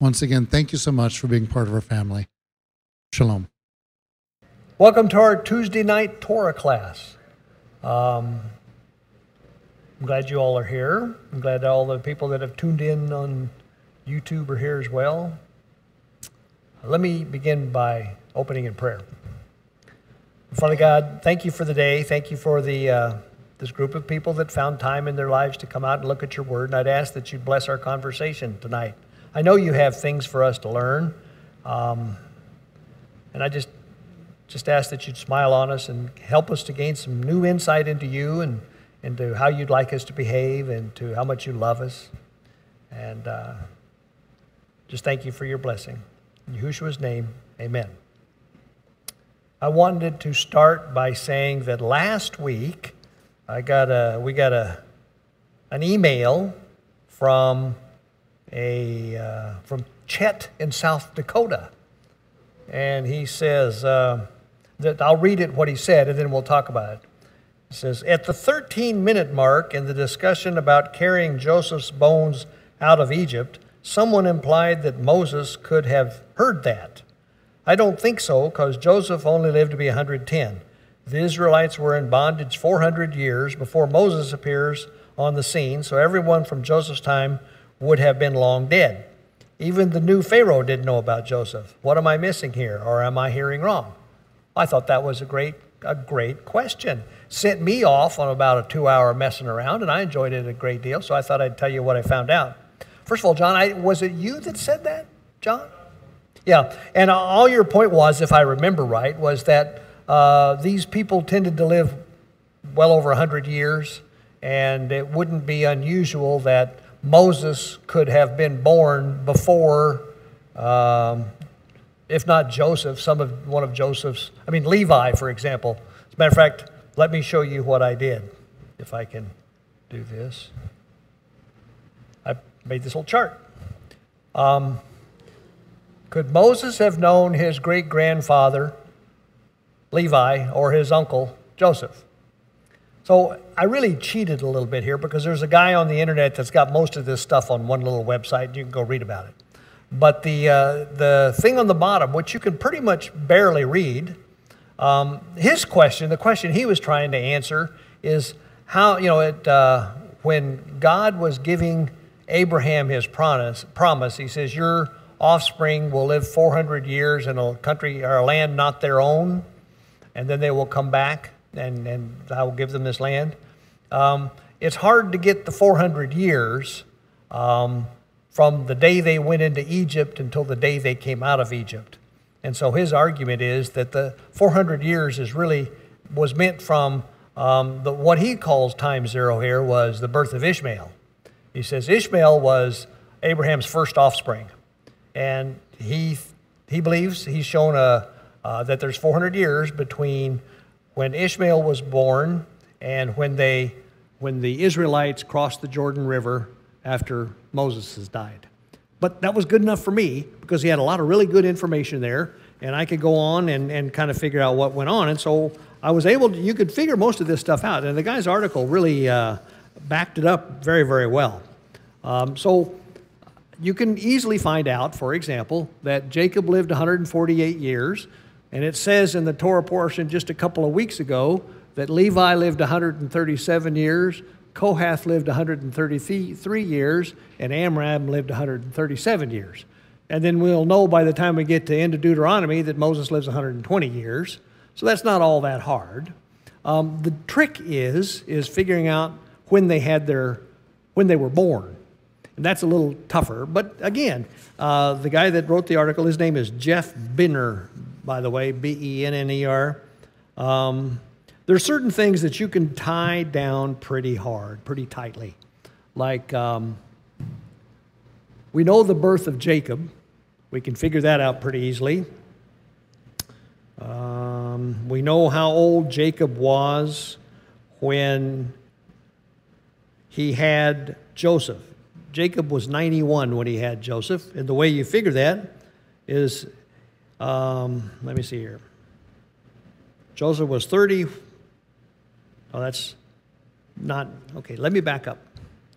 Once again, thank you so much for being part of our family. Shalom. Welcome to our Tuesday night Torah class. Um, I'm glad you all are here. I'm glad all the people that have tuned in on YouTube are here as well. Let me begin by opening in prayer. Father God, thank you for the day. Thank you for the uh, this group of people that found time in their lives to come out and look at your word. And I'd ask that you bless our conversation tonight. I know you have things for us to learn, um, and I just just ask that you'd smile on us and help us to gain some new insight into you and into how you'd like us to behave and to how much you love us. And uh, just thank you for your blessing. In Yahushua's name, amen. I wanted to start by saying that last week I got a, we got a, an email from a, uh, from Chet in South Dakota. And he says, uh, that I'll read it what he said and then we'll talk about it. He says, At the 13 minute mark in the discussion about carrying Joseph's bones out of Egypt, someone implied that Moses could have heard that. I don't think so, because Joseph only lived to be 110. The Israelites were in bondage 400 years before Moses appears on the scene, so everyone from Joseph's time would have been long dead. Even the new Pharaoh didn't know about Joseph. What am I missing here, or am I hearing wrong? I thought that was a great, a great question. Sent me off on about a two hour messing around, and I enjoyed it a great deal, so I thought I'd tell you what I found out. First of all, John, I, was it you that said that, John? Yeah, and all your point was, if I remember right, was that uh, these people tended to live well over 100 years, and it wouldn't be unusual that Moses could have been born before, um, if not Joseph, some of one of Joseph's, I mean, Levi, for example. As a matter of fact, let me show you what I did, if I can do this. I made this little chart. Um, could Moses have known his great grandfather, Levi, or his uncle, Joseph? So I really cheated a little bit here because there's a guy on the internet that's got most of this stuff on one little website. You can go read about it. But the, uh, the thing on the bottom, which you can pretty much barely read, um, his question, the question he was trying to answer is how, you know, it, uh, when God was giving Abraham his promise, promise, he says, Your offspring will live 400 years in a country or a land not their own, and then they will come back and, and I will give them this land. Um, it's hard to get the 400 years um, from the day they went into Egypt until the day they came out of Egypt. And so his argument is that the 400 years is really was meant from um, the, what he calls time zero here was the birth of Ishmael. He says Ishmael was Abraham's first offspring, and he he believes he's shown a, uh, that there's 400 years between when Ishmael was born and when they when the Israelites crossed the Jordan River after Moses has died. But that was good enough for me because he had a lot of really good information there, and I could go on and, and kind of figure out what went on. And so I was able to, you could figure most of this stuff out. And the guy's article really uh, backed it up very, very well. Um, so you can easily find out, for example, that Jacob lived 148 years. And it says in the Torah portion just a couple of weeks ago that Levi lived 137 years, Kohath lived 133 years, and Amram lived 137 years. And then we'll know by the time we get to end of Deuteronomy that Moses lives 120 years. So that's not all that hard. Um, the trick is is figuring out when they had their when they were born, and that's a little tougher. But again, uh, the guy that wrote the article, his name is Jeff Benner, by the way, B E N N E R. Um, there are certain things that you can tie down pretty hard, pretty tightly. Like, um, we know the birth of Jacob. We can figure that out pretty easily. Um, we know how old Jacob was when he had Joseph. Jacob was 91 when he had Joseph. And the way you figure that is, um, let me see here. Joseph was 30. Oh, that's not, okay, let me back up.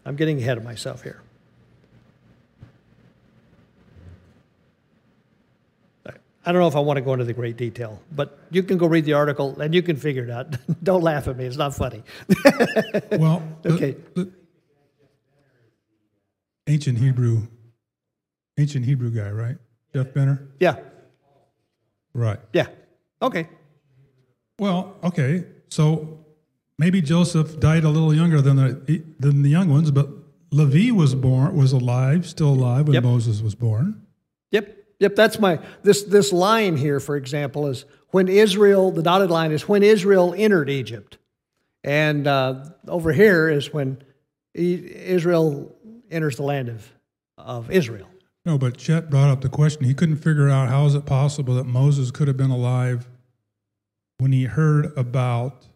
I'm getting ahead of myself here. I don't know if I want to go into the great detail, but you can go read the article and you can figure it out. don't laugh at me, it's not funny. Well, the- Okay. the ancient Hebrew, ancient Hebrew guy, right? Jeff Benner? yeah, Right. yeah. Okay. Well, okay. So maybe Joseph died a little younger than the than the young ones, but Levi was born was alive, still alive when Yep. Moses was born. Yep, yep. That's my this this line here, for example, is when Israel. The dotted line is when Israel entered Egypt, and uh, over here is when Israel enters the land of of Israel. No, but Chet brought up the question. He couldn't figure out how is it possible that Moses could have been alive when he heard about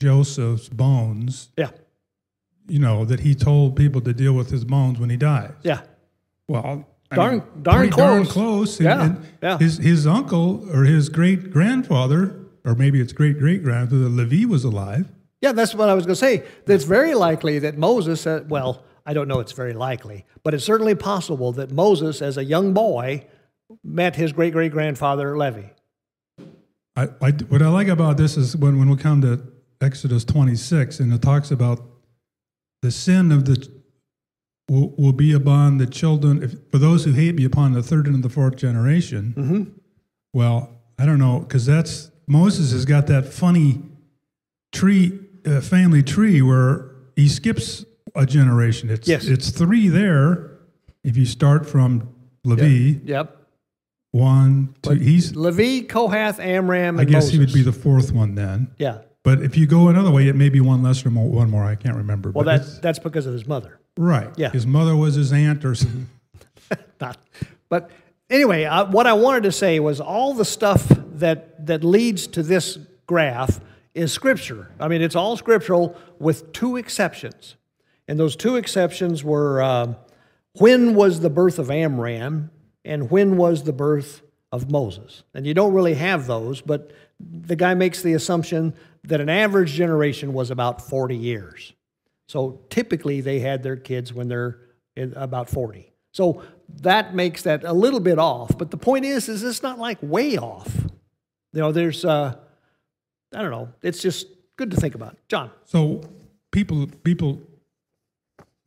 Joseph's bones. Yeah, You know that he told people to deal with his bones when he died. yeah, Well, I Darn- mean, darn pretty darn close. close. And- Yeah, and yeah. His his uncle or his great grandfather, or maybe it's great great grandfather, Levi was alive. yeah. That's what I was going to say. It's very likely that Moses. said, well, I don't know. It's very likely, but it's certainly possible that Moses, as a young boy, met his great great grandfather Levi. I, I what I like about this is when when we come to Exodus 26 and it talks about the sin of the will, will be upon the children if, for those who hate me upon the third and the fourth generation. Mm-hmm. Well, I don't know because that's Moses has got that funny tree uh, family tree where he skips a generation. It's Yes. it's three there if you start from Levi Yep. one two. He's Levi, Kohath, Amram, and I guess Moses. he would be the fourth one then. yeah. But if you go another way, it may be one less or more, one more. I can't remember. Well, but that, that's because of his mother. right. yeah. His mother was his aunt or something. Not, but anyway, I, what I wanted to say was all the stuff that, that leads to this graph is scripture. I mean, it's all scriptural with two exceptions. And those two exceptions were um, when was the birth of Amram and when was the birth of Moses. And you don't really have those, but the guy makes the assumption that an average generation was about 40 years. So typically they had their kids when they're about 40. So that makes that a little bit off. But the point is, is it's not like way off. You know, there's, uh, I don't know, it's just good to think about. John. So people, people,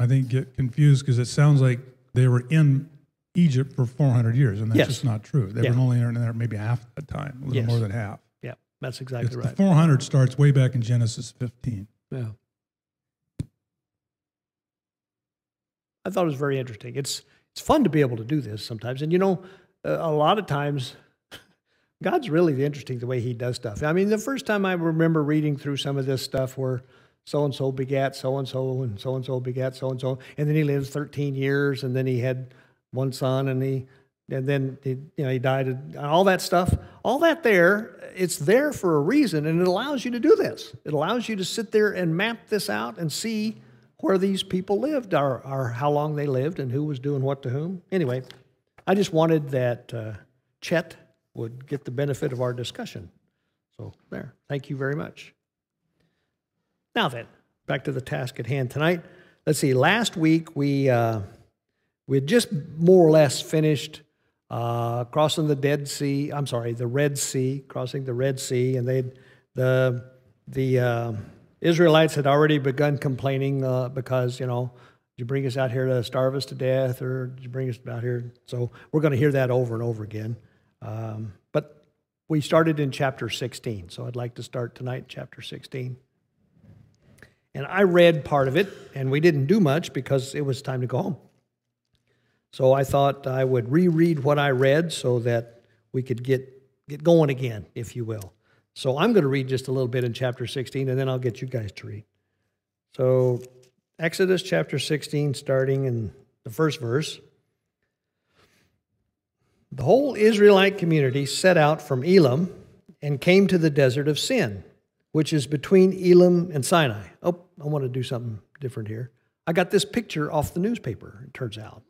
I think get confused because it sounds like they were in Egypt for 400 years, and that's Yes. just not true. They Yeah. were only in there maybe half the time, a little Yes. more than half. Yeah, that's It's right. the 400 starts way back in Genesis 15. Yeah. I thought it was very interesting. It's it's fun to be able to do this sometimes, and you know, uh, a lot of times, God's really the interesting the way He does stuff. I mean, the first time I remember reading through some of this stuff where so and so begat so and so, and so and so begat so and so, and then he lived 13 years, and then he had one son, and he and then he, you know he died, and all that stuff, all that there, it's there for a reason, and it allows you to do this. It allows you to sit there and map this out and see where these people lived, or, or how long they lived, and who was doing what to whom. Anyway, I just wanted that uh, Chet would get the benefit of our discussion. So there, thank you very much. Now then, back to the task at hand tonight. Let's see. Last week we uh, we had just more or less finished uh, crossing the Dead Sea. I'm sorry, the Red Sea, crossing the Red Sea, and they the the uh, Israelites had already begun complaining uh, because you know did you bring us out here to starve us to death, or did you bring us out here? So we're going to hear that over and over again. Um, but we started in chapter 16, so I'd like to start tonight chapter 16. And I read part of it, and we didn't do much because it was time to go home. So I thought I would reread what I read so that we could get, get going again, if you will. So I'm going to read just a little bit in chapter 16, and then I'll get you guys to read. So, Exodus chapter 16, starting in the first verse. The whole Israelite community set out from Elim and came to the desert of Sin, which is between Elim and Sinai. Oh, I want to do something different here. I got this picture off the newspaper, it turns out.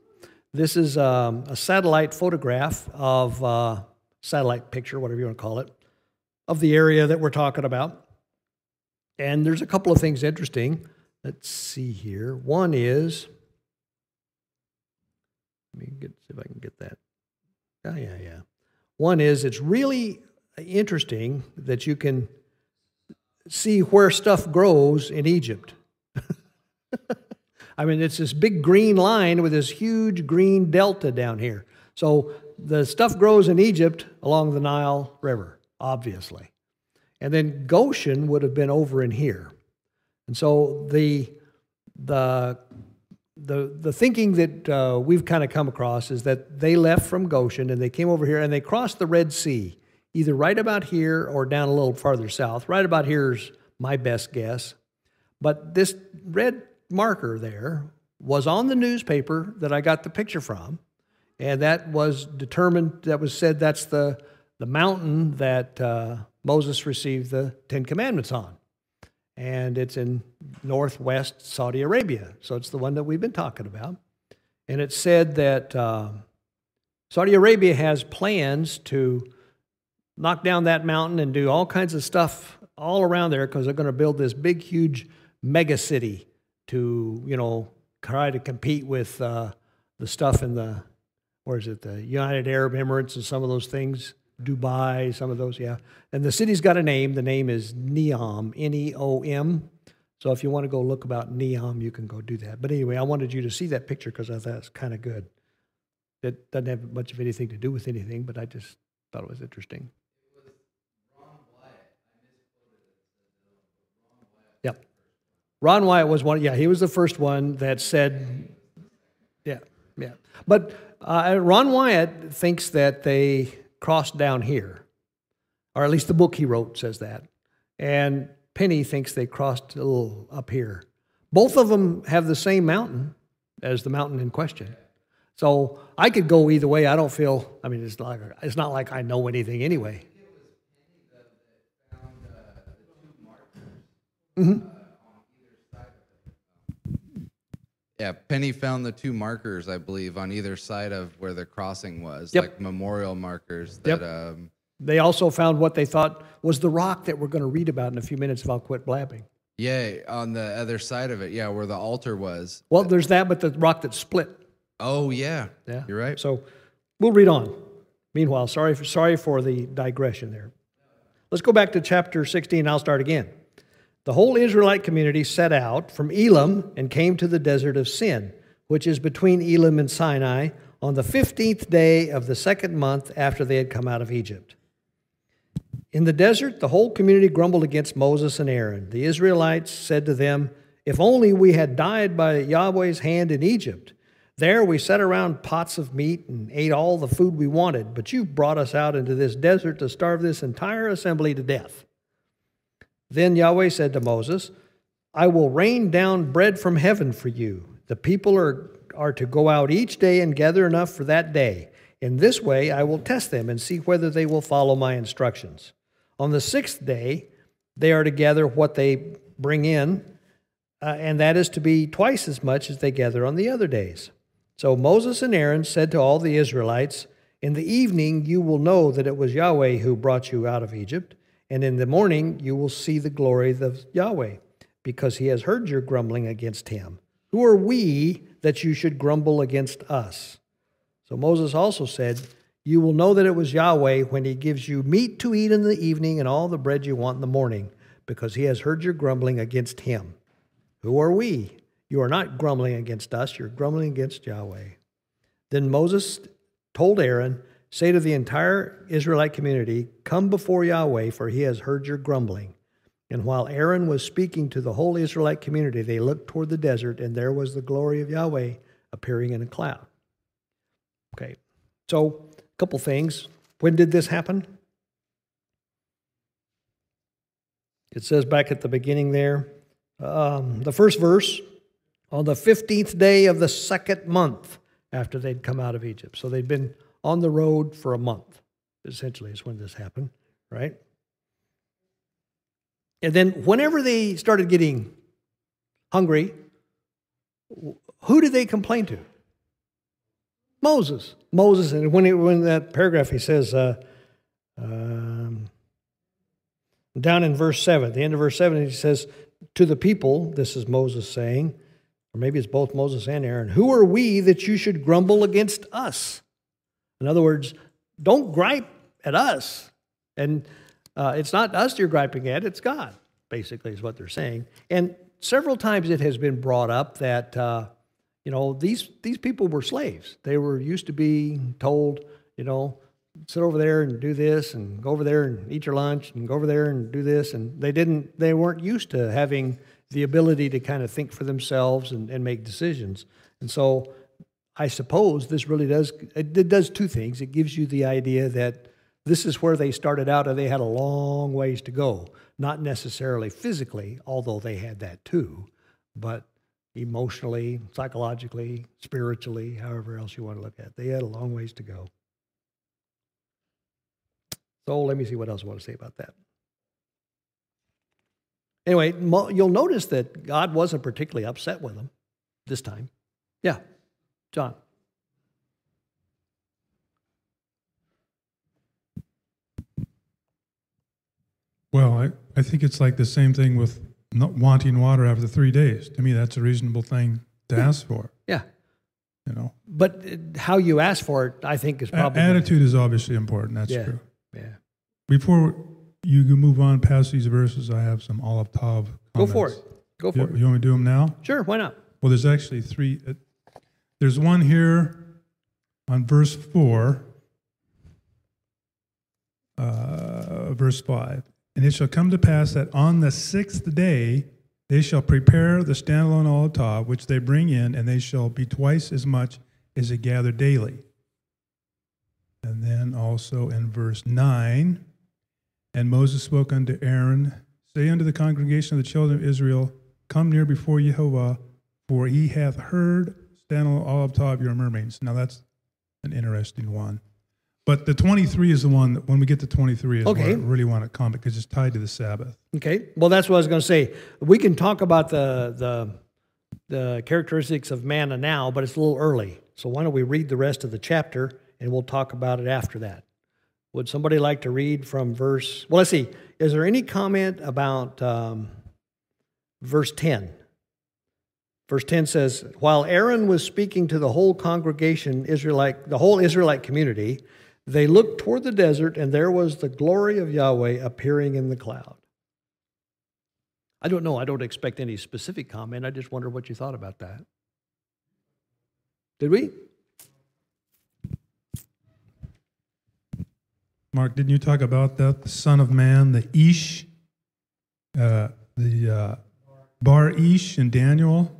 This is um, a satellite photograph of uh, satellite picture, whatever you want to call it, of the area that we're talking about. And there's a couple of things interesting. Let's see here. One is, let me get see if I can get that. Yeah, yeah, yeah. One is it's really interesting that you can see where stuff grows in Egypt. I mean, it's this big green line with this huge green delta down here. So the stuff grows in Egypt along the Nile River, obviously. And then Goshen would have been over in here. And so the, the, the, the thinking that uh, we've kind of come across is that they left from Goshen and they came over here and they crossed the Red Sea, either right about here or down a little farther south. Right about here is my best guess. But this red marker there was on the newspaper that I got the picture from, and that was determined, that was said that's the, the mountain that uh, Moses received the Ten Commandments on. And it's in northwest Saudi Arabia. So it's the one that we've been talking about. And it said that uh, Saudi Arabia has plans to knock down that mountain and do all kinds of stuff all around there because they're going to build this big, huge mega city to, you know, try to compete with uh, the stuff in the, where is it, the United Arab Emirates and some of those things, Dubai, some of those, yeah. And the city's got a name. The name is Neom, N E O M. So if you want to go look about Neom, you can go do that. But anyway, I wanted you to see that picture because I thought it's kind of good. It doesn't have much of anything to do with anything, but I just thought it was interesting. Yep. Ron Wyatt was one. Yeah, he was the first one that said, yeah, yeah. But uh, Ron Wyatt thinks that they crossed down here, or at least the book he wrote says that. And Penny thinks they crossed a little up here. Both of them have the same mountain as the mountain in question. So I could go either way. I don't feel. I mean, it's not. It's not like I know anything anyway. Mm-hmm. Yeah, Penny found the two markers, I believe, on either side of where the crossing was, Yep. like memorial markers Yep. that um, They also found what they thought was the rock that we're going to read about in a few minutes if I'll quit blabbing. yeah, on the other side of it, yeah, where the altar was. Well, there's that, but the rock that split. Oh yeah. Yeah. You're right. So we'll read on. Meanwhile, sorry for, sorry for the digression there. Let's go back to chapter 16. I'll start again. The whole Israelite community set out from Elim and came to the desert of Sin, which is between Elim and Sinai, on the 15th day of the second month after they had come out of Egypt. In the desert, the whole community grumbled against Moses and Aaron. The Israelites said to them, If only we had died by Yahweh's hand in Egypt. There we sat around pots of meat and ate all the food we wanted, but you brought us out into this desert to starve this entire assembly to death. Then Yahweh said to Moses, I will rain down bread from heaven for you. The people are, are to go out each day and gather enough for that day. In this way, I will test them and see whether they will follow my instructions. On the sixth day, they are to gather what they bring in, uh, and that is to be twice as much as they gather on the other days. So Moses and Aaron said to all the Israelites, In the evening you will know that it was Yahweh who brought you out of Egypt, and in the morning you will see the glory of Yahweh, because he has heard your grumbling against him. Who are we that you should grumble against us? So Moses also said, You will know that it was Yahweh when he gives you meat to eat in the evening and all the bread you want in the morning, because he has heard your grumbling against him. Who are we? You are not grumbling against us, you're grumbling against Yahweh. Then Moses told Aaron, Say to the entire Israelite community, Come before Yahweh, for he has heard your grumbling. And while Aaron was speaking to the whole Israelite community, they looked toward the desert, and there was the glory of Yahweh appearing in a cloud. Okay, so a couple things. When did this happen? It says back at the beginning there, um, the first verse on the 15th day of the second month after they'd come out of Egypt. So they'd been on the road for a month, essentially, is when this happened, right? And then whenever they started getting hungry, who did they complain to? Moses. Moses, and when, he, when that paragraph he says, uh, um, down in verse 7, the end of verse 7, he says, To the people, this is Moses saying, or maybe it's both Moses and Aaron, who are we that you should grumble against us? In other words, don't gripe at us. And uh, it's not us you're griping at, it's God, basically, is what they're saying. And several times it has been brought up that, uh, you know, these, these people were slaves. They were used to be told, you know, sit over there and do this and go over there and eat your lunch and go over there and do this and they didn't they weren't used to having the ability to kind of think for themselves and, and make decisions and so i suppose this really does it does two things it gives you the idea that this is where they started out and they had a long ways to go not necessarily physically although they had that too but emotionally psychologically spiritually however else you want to look at it. they had a long ways to go so let me see what else I want to say about that. Anyway, you'll notice that God wasn't particularly upset with them this time. Yeah, John. Well, I, I think it's like the same thing with not wanting water after three days. To me, that's a reasonable thing to yeah. ask for. Yeah. You know. But uh, how you ask for it, I think, is probably attitude is obviously important. That's Yeah. true. Yeah. Before you move on past these verses, I have some Aleph Tav. Go for it. Go You, for it. you want me to do them now? Sure, why not? Well, there's actually three. There's one here on verse 4, uh, verse 5. And it shall come to pass that on the sixth day they shall prepare the standalone tub, which they bring in, and they shall be twice as much as they gather daily. And then also in verse 9, and Moses spoke unto Aaron, Say unto the congregation of the children of Israel, Come near before Jehovah, for he hath heard Aleph Tav your mermaids. Now that's an interesting one. But the 23 is the one that when we get to 23 is Okay. where I really want to comment because it's tied to the Sabbath. Okay. Well, that's what I was going to say. We can talk about the the the characteristics of manna now, but it's a little early. So why don't we read the rest of the chapter and we'll talk about it after that. Would somebody like to read from verse? Well, let's see. Is there any comment about um, verse ten? Verse 10 says, While Aaron was speaking to the whole congregation, Israelite, the whole Israelite community, they looked toward the desert, and there was the glory of Yahweh appearing in the cloud. I don't know. I don't expect any specific comment. I just wonder what you thought about that. Did we? Mark, didn't you talk about that? The Son of Man, the Ish, uh, the uh, Bar Ish in Daniel.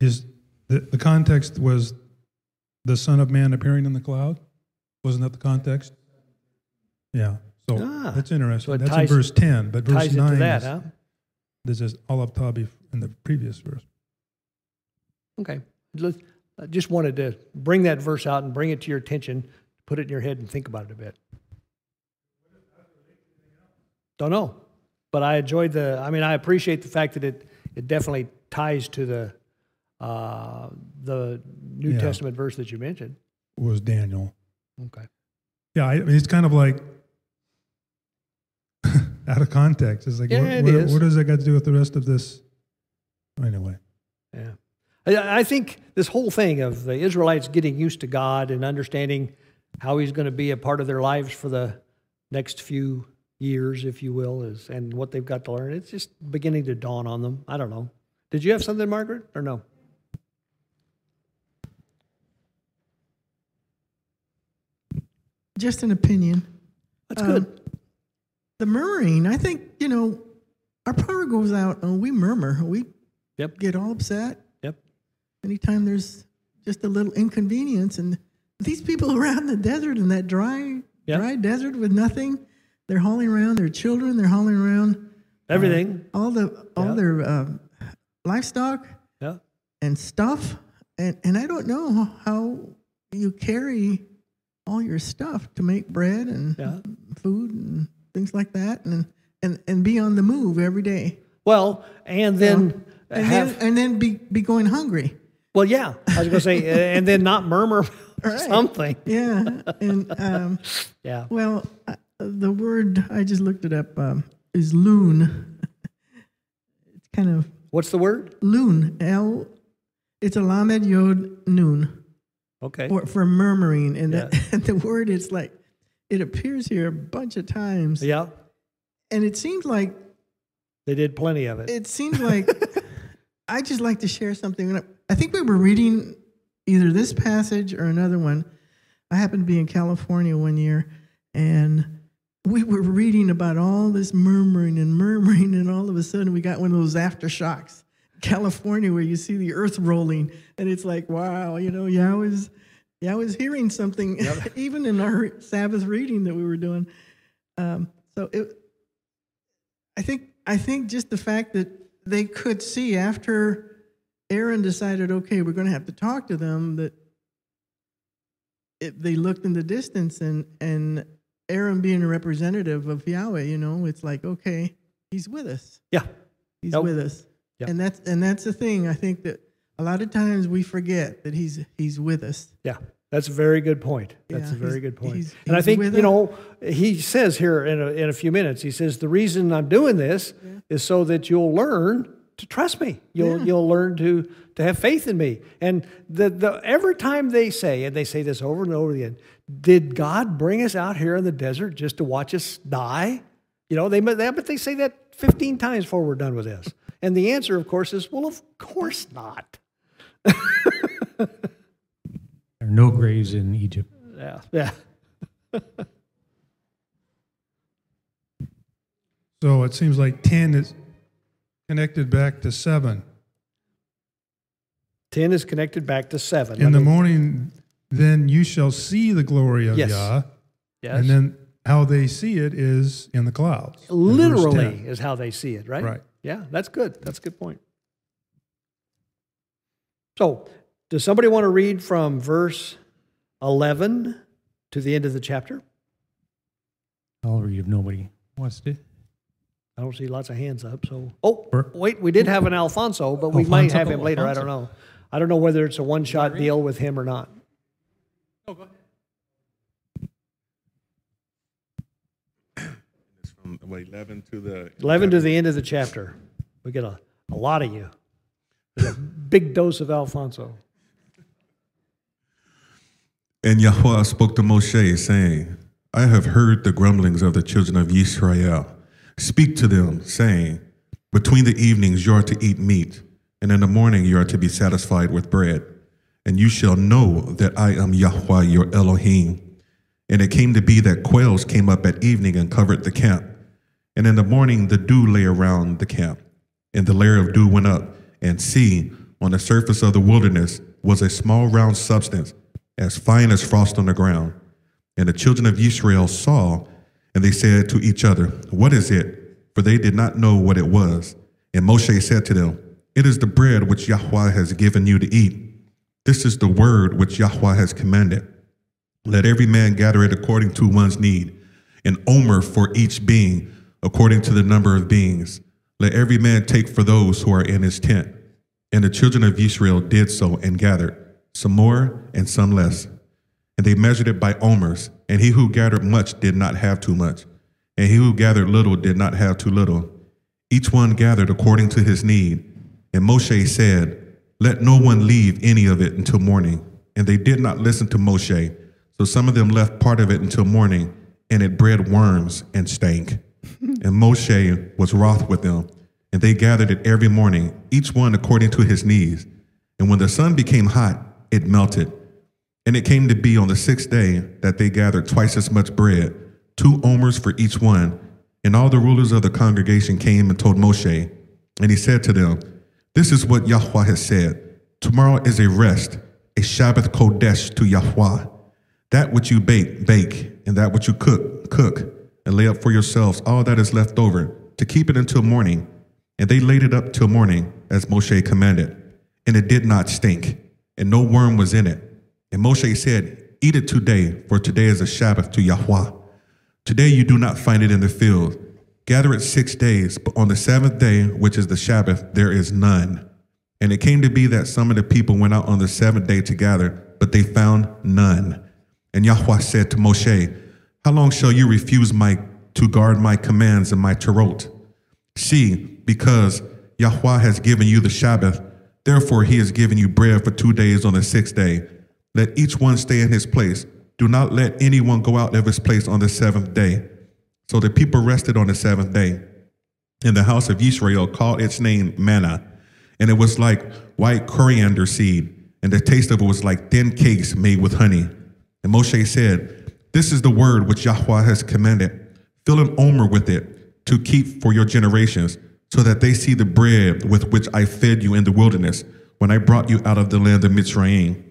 Is the, the context was the Son of Man appearing in the cloud? Wasn't that the context? Yeah. So Ah, that's interesting. so that's ties- in verse 10, but verse Ties 9 to that, is, huh? this is Aleph Tav in the previous verse. Okay. Let's- I just wanted to bring that verse out and bring it to your attention, put it in your head and think about it a bit. Don't know. But I enjoyed the, I mean, I appreciate the fact that it, it definitely ties to the, uh, the New Yeah. Testament verse that you mentioned. Was Daniel. Okay. Yeah, I mean, it's kind of like out of context. It's like, Yeah, what, it what, does that got to do with the rest of this? Anyway, Yeah. I I think this whole thing of the Israelites getting used to God and understanding how He's going to be a part of their lives for the next few years, if you will, is and what they've got to learn. It's just beginning to dawn on them. I don't know. Did you have something, Margaret, or no? Just an opinion. That's Um, good. The murmuring, I think, you know, our power goes out and we murmur. We Yep. get all upset Yep. anytime there's just a little inconvenience. And these people around the desert in that dry, Yep. dry desert with nothing, they're hauling around their children, they're hauling around Everything. all the all Yeah. their um, livestock. Yeah. and stuff. And, and I don't know how you carry all your stuff to make bread and Yeah. food and things like that and, and, and be on the move every day. Well, and then And have then, and then be, be going hungry. well, yeah. I was going to say, and then not murmur Right. something. Yeah. And, um, Yeah. well, uh, the word, I just looked it up, um, is loon. it's kind of What's the word? loon, L, it's a lamed yod noon. Okay. for, for murmuring and, Yeah. the, and the word is like it appears here a bunch of times Yeah. and it seems like They did plenty of it. it seems like i just like to share something i think we were reading either this passage or another one i happened to be in california one year and we were reading about all this murmuring and murmuring and all of a sudden we got one of those aftershocks california where you see the earth rolling and it's like wow you know yeah i was yeah was hearing something even in our sabbath reading that we were doing um, so it i think i think just the fact that they could see after aaron decided okay we're going to have to talk to them that it, they looked in the distance and and aaron being a representative of yahweh you know it's like okay he's with us yeah. He's Nope. with us. Yep. And that's and that's the thing. I think that a lot of times we forget that he's he's with us. Yeah. That's a very good point. That's Yeah, a very good point. he's- and I think, you know, he says here in a, in a few minutes, he says, the reason I'm doing this is so that you'll learn to trust me. You'll, you'll learn to, to have faith in me. And the, the, every time they say, and they say this over and over again, did God bring us out here in the desert just to watch us die? You know, they, they, but they say that 15 times before we're done with this. And the answer, of course, is, well, of course not. There are no graves in Egypt. Yeah. Yeah. So it seems like 10 is connected back to 7. 10 is connected back to 7. In Let the me- morning, then you shall see the glory of Yes. Yah. Yes. And then how they see it is in the clouds. Literally is how they see it, right? Right. Yeah, that's good. That's a good point. So, does somebody want to read from verse 11 to the end of the chapter? I'll read if nobody wants to. I don't see lots of hands up. So, oh, Bert? wait, we did have an Alfonso, but we might have him later. I don't know. I don't know whether it's a one shot deal with him or not. It's from what, 11 to the 11 to the end of the chapter. We get a, a lot of you. There's a big dose of Alfonso. And Yahweh spoke to Moshe, saying, I have heard the grumblings of the children of Israel. Speak to them, saying, Between the evenings you are to eat meat, and in the morning you are to be satisfied with bread. And you shall know that I am Yahweh your Elohim. And it came to be that quails came up at evening and covered the camp. And in the morning the dew lay around the camp. And the layer of dew went up, and see, on the surface of the wilderness was a small round substance, as fine as frost on the ground. And the children of Israel saw, and they said to each other, What is it? For they did not know what it was. And Moshe said to them, It is the bread which Yahweh has given you to eat. This is the word which Yahweh has commanded. Let every man gather it according to one's need, an omer for each being, according to the number of beings. Let every man take for those who are in his tent. And the children of Israel did so and gathered, some more and some less. And they measured it by omers, and he who gathered much did not have too much, and he who gathered little did not have too little. Each one gathered according to his need. And Moshe said, Let no one leave any of it until morning. And they did not listen to Moshe. So some of them left part of it until morning, and it bred worms and stank. And Moshe was wroth with them, and they gathered it every morning, each one according to his needs. And when the sun became hot, it melted. And it came to be on the sixth day that they gathered twice as much bread, two omers for each one. And all the rulers of the congregation came and told Moshe. And he said to them, This is what Yahweh has said. Tomorrow is a rest, a Shabbath Kodesh to Yahweh. That which you bake, bake, and that which you cook, cook, and lay up for yourselves all that is left over, to keep it until morning. And they laid it up till morning, as Moshe commanded. and it did not stink, and no worm was in it. And Moshe said, Eat it today, for today is a Sabbath to Yahweh. Today you do not find it in the field. Gather it six days, but on the seventh day, which is the Sabbath, there is none. And it came to be that some of the people went out on the seventh day to gather, but they found none. And Yahweh said to Moshe, How long shall you refuse my to guard my commands and my Torot? See, because Yahweh has given you the Sabbath, therefore he has given you bread for two days on the sixth day. Let each one stay in his place. Do not let anyone go out of his place on the seventh day. So the people rested on the seventh day. And the house of Israel called its name manna, and it was like white coriander seed, and the taste of it was like thin cakes made with honey. And Moshe said, This is the word which Yahweh has commanded. Fill an omer with it to keep for your generations, so that they see the bread with which I fed you in the wilderness when I brought you out of the land of Mitzrayim.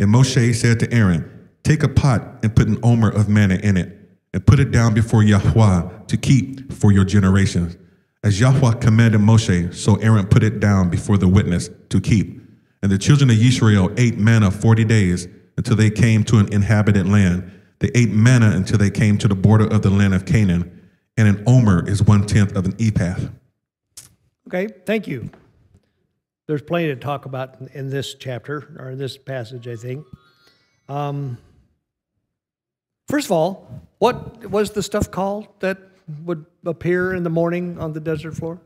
And Moshe said to Aaron, Take a pot and put an omer of manna in it, and put it down before Yahweh to keep for your generations. As Yahweh commanded Moshe, so Aaron put it down before the witness to keep. And the children of Israel ate manna forty days until they came to an inhabited land. They ate manna until they came to the border of the land of Canaan. And an omer is one tenth of an ephah. Okay, thank you. There's plenty to talk about in- this chapter, or in this passage, I think. Um, first of all, what was the stuff called that would appear in the morning on the desert floor?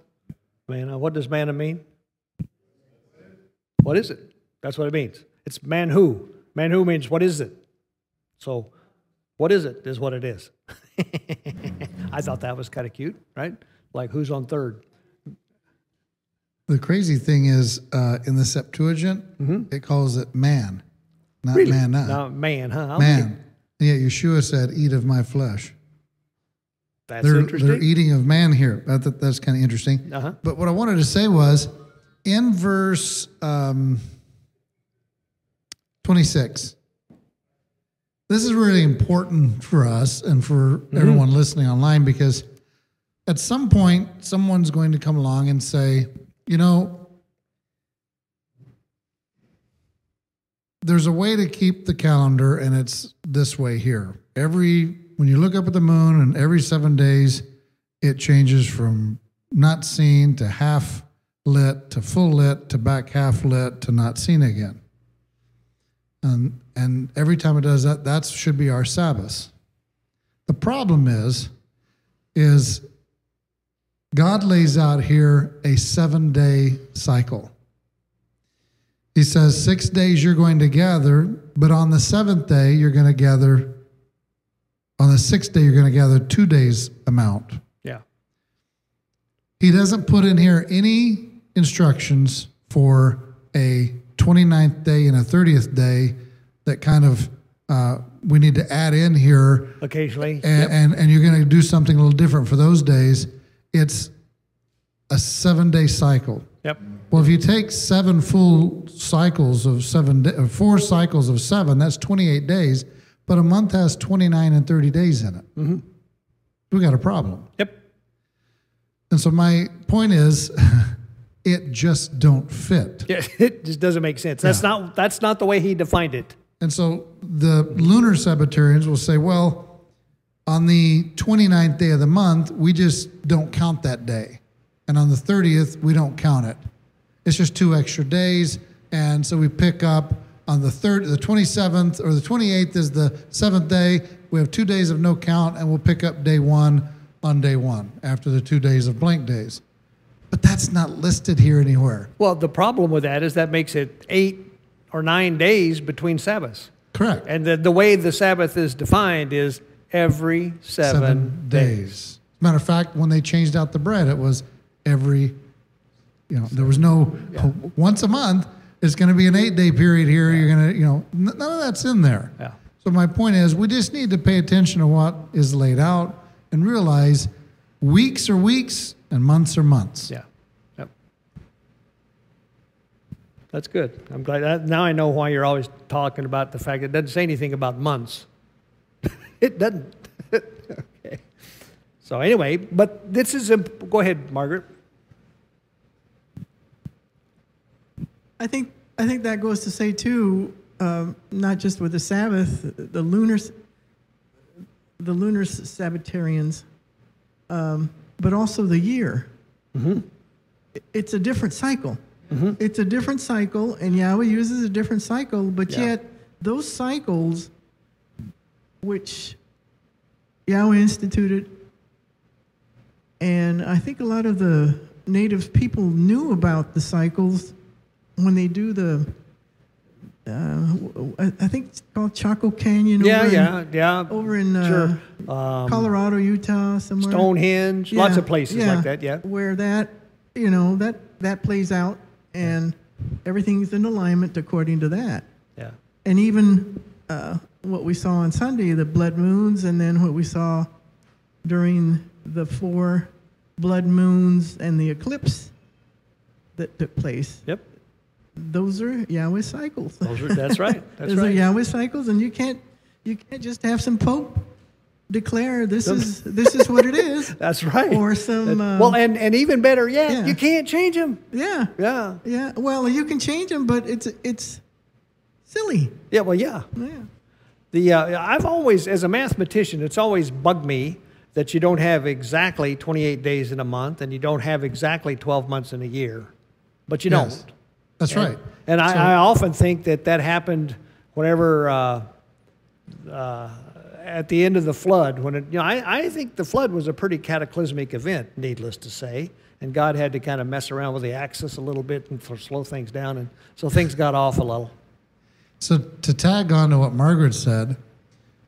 Manna. What does manna mean? What is it? That's what it means. It's man who. Man who means what is it? So, what is it is what it is. I thought that was kind of cute, right? Like who's on third? The crazy thing is, uh, in the Septuagint, it calls it man, not Really? manna. Now, man, huh? Man. And yet Yeshua said, "Eat of my flesh." That's they're, interesting. they're eating of man here. That, that- that's kind of interesting. Uh-huh. But what I wanted to say was, in verse um, twenty-six. This is really important for us and for Mm-hmm. everyone listening online because at some point someone's going to come along and say, you know, there's a way to keep the calendar and it's this way here. Every when you look up at the moon and every 7 days it changes from not seen to half lit to full lit to back half lit to not seen again. And and every time it does that that should be our Sabbath. The problem is is God lays out here a 7-day cycle. He says, six days you're going to gather, but on the seventh day, you're going to gather, on the sixth day, you're going to gather two days' amount. yeah. He doesn't put in here any instructions for a 29th day and a 30th day that kind of uh, we need to add in here Occasionally. and, and, and you're going to do something a little different for those days. It's a seven day cycle. Yep. Well, if you take seven full cycles of seven, da- four cycles of seven, that's 28 days, but a month has 29 and 30 days in it. Mm-hmm. We got a problem. Yep. And so my point is, it just don't fit. Yeah, it just doesn't make sense. That's not that's not the way he defined it. And so the lunar Sabbatarians will say, well, on the 29th day of the month, we just don't count that day. And on the 30th, we don't count it. It's just two extra days. And so we pick up on the third, the 27th or the 28th is the seventh day. We have two days of no count, and we'll pick up day one on day one after the two days of blank days. But that's not listed here anywhere. Well, the problem with that is that makes it eight or nine days between Sabbaths. Correct. And the, the way the Sabbath is defined is every seven, days. Matter of fact, when they changed out the bread, it was every, you know, there was no once a month. It's going to be an eight day period here. You're going to, you know, n- none of that's in there. Yeah. So my point is, we just need to pay attention to what is laid out and realize weeks are weeks and months are months. Yeah. Yep. That's good. I'm glad that now I know why you're always talking about the fact it doesn't say anything about months. it doesn't. okay. So anyway, but this is imp- go ahead, Margaret. I think I think that goes to say too, um, not just with the Sabbath, the lunar, the lunar Sabbatarians, um, but also the year. It's a different cycle. It's a different cycle, and Yahweh uses a different cycle, but Yeah. yet those cycles, which Yahweh instituted, and I think a lot of the native people knew about the cycles when they do the. Uh, I think it's called Chaco Canyon. Yeah, over in- yeah, yeah. over in uh, Sure. Um, Colorado, Utah, somewhere. Stonehenge, lots of places like that. Yeah. Where that, you know, that that plays out, and everything's in alignment according to that. Yeah. And even uh, what we saw on Sunday, the blood moons, and then what we saw during the four blood moons and the eclipse that took place. Yep. Those are Yahweh cycles. Those are, that's right. That's Those are right. Yahweh cycles, and you can't you can't just have some pope declare this is this is what it is. That's right. Or some uh, well, and, and even better yet, yeah. you can't change them. yeah Yeah. yeah. Well, you can change them, but it's it's silly. Yeah. Well, yeah. Yeah. The uh, I've always, as a mathematician, it's always bugged me that you don't have exactly 28 days in a month and you don't have exactly 12 months in a year, but you Yes. don't. That's And- right. And I, So- I often think that that happened whenever uh, uh, at the end of the flood, when it, you know, I, I think the flood was a pretty cataclysmic event, needless to say. And God had to kind of mess around with the axis a little bit and for slow things down. And so things got off a little. So to tag on to what Margaret said,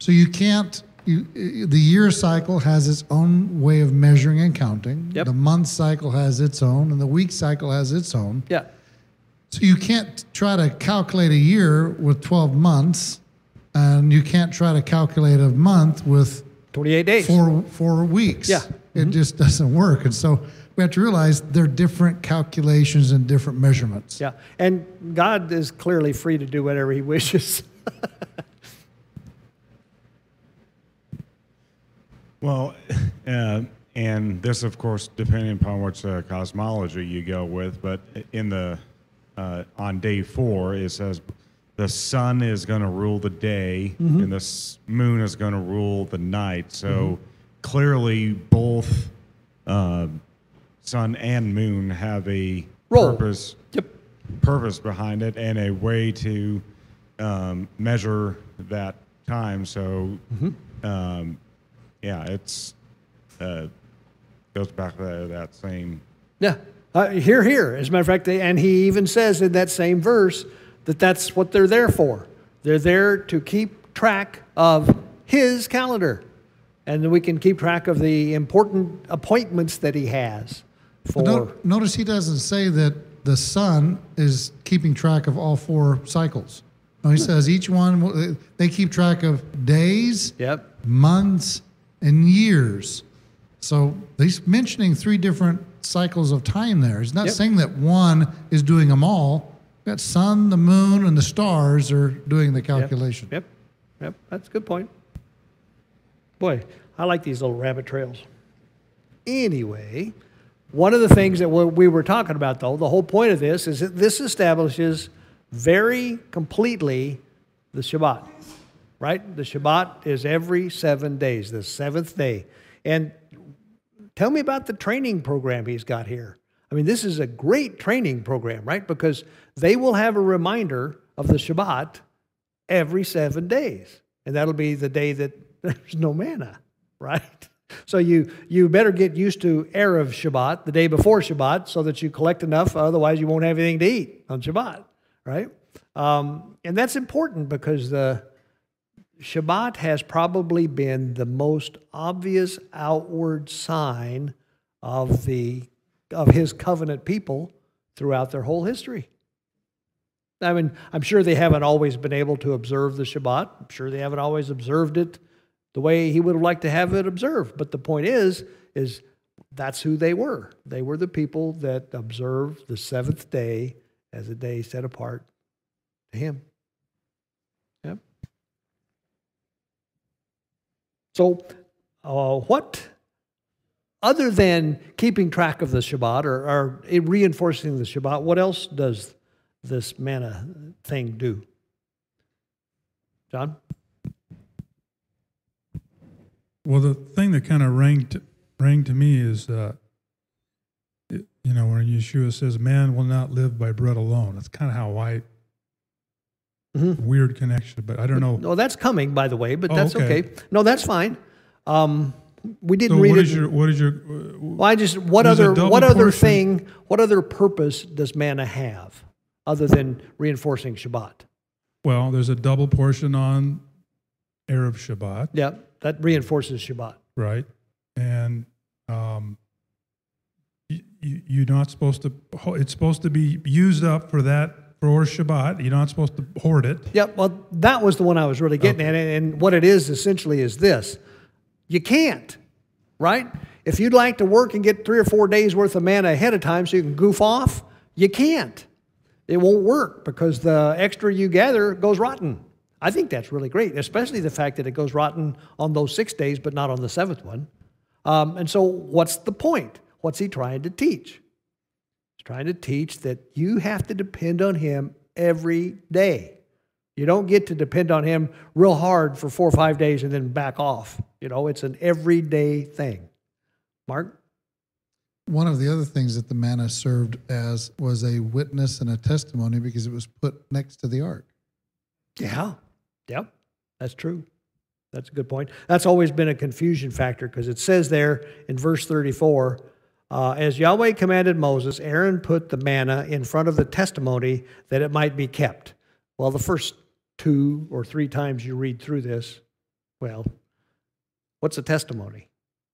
so you can't. You, the year cycle has its own way of measuring and counting. Yep. The month cycle has its own, and the week cycle has its own. Yeah. So you can't try to calculate a year with 12 months, and you can't try to calculate a month with 28 days. four four weeks. Yeah. Mm-hmm. It just doesn't work. And so we have to realize they're different calculations and different measurements. Yeah, and God is clearly free to do whatever He wishes. Well, uh, and this, of course, depending upon which uh, cosmology you go with, but in the uh, on day four, it says the sun is going to rule the day and the moon is going to rule the night. So clearly, both uh, sun and moon have a Role. purpose yep. purpose behind it and a way to um, measure that time. So, um, yeah, it's uh, goes back to that same. Yeah. Uh, here, here. As a matter of fact, they, and he even says in that same verse that that's what they're there for. They're there to keep track of his calendar. And we can keep track of the important appointments that he has for. Notice he doesn't say that the sun is keeping track of all four cycles. No, he says each one, they keep track of days, Yep. months, and years. So he's mentioning three different cycles of time there. He's not Yep. saying that one is doing them all. That sun, the moon, and the stars are doing the calculation. Yep. Yep. That's a good point. Boy, I like these little rabbit trails. Anyway, one of the things that we were talking about, though, the whole point of this is that this establishes very completely the Shabbat, right? The Shabbat is every seven days, the seventh day. And tell me about the training program he's got here. I mean, this is a great training program, right? Because they will have a reminder of the Shabbat every seven days. And that'll be the day that there's no manna, right? So you, you better get used to Erev Shabbat, the day before Shabbat, so that you collect enough, otherwise you won't have anything to eat on Shabbat, right? Um, and that's important because the Shabbat has probably been the most obvious outward sign of the of his covenant people throughout their whole history. I mean, I'm sure they haven't always been able to observe the Shabbat. I'm sure they haven't always observed it the way he would have liked to have it observed. But the point is, is that's who they were. They were the people that observed the seventh day as a day set apart to him. So, uh, what, other than keeping track of the Shabbat or, or reinforcing the Shabbat, what else does this manna thing do? John? Well, the thing that kind of rang to, rang to me is, uh, it- you know, when Yeshua says, "Man will not live by bread alone." That's kind of how I Mhm. weird connection, but I don't know. No, that's coming, by the way, but Oh, that's okay. okay. No, that's fine. Um, we didn't So read what it. is your what is your uh, well, I just what there's a other double what other portion. thing what other purpose does manna have other than reinforcing Shabbat? well? There's a double portion on Erev Shabbat, Yeah, that reinforces Shabbat. right? And um, you, you're not supposed to. It's supposed to be used up for that for Shabbat. You're not supposed to hoard it. Yeah, well, that was the one I was really getting at. And, and what it is essentially is this you can't, right? If you'd like to work and get three or four days worth of manna ahead of time so you can goof off, you can't. It won't work because the extra you gather goes rotten. I think that's really great, especially the fact that it goes rotten on those six days, but not on the seventh one. Um, and so, what's the point? What's he trying to teach? Trying to teach that you have to depend on him every day. You don't get to depend on him real hard for four or five days and then back off. You know, it's an everyday thing. Mark? One of the other things that the manna served as was a witness and a testimony because it was put next to the ark. Yeah. Yep. That's true. That's a good point. That's always been a confusion factor because it says there in verse 34 uh, As Yahweh commanded Moses, Aaron put the manna in front of the testimony that it might be kept. Well, the first two or three times you read through this, well, what's a testimony?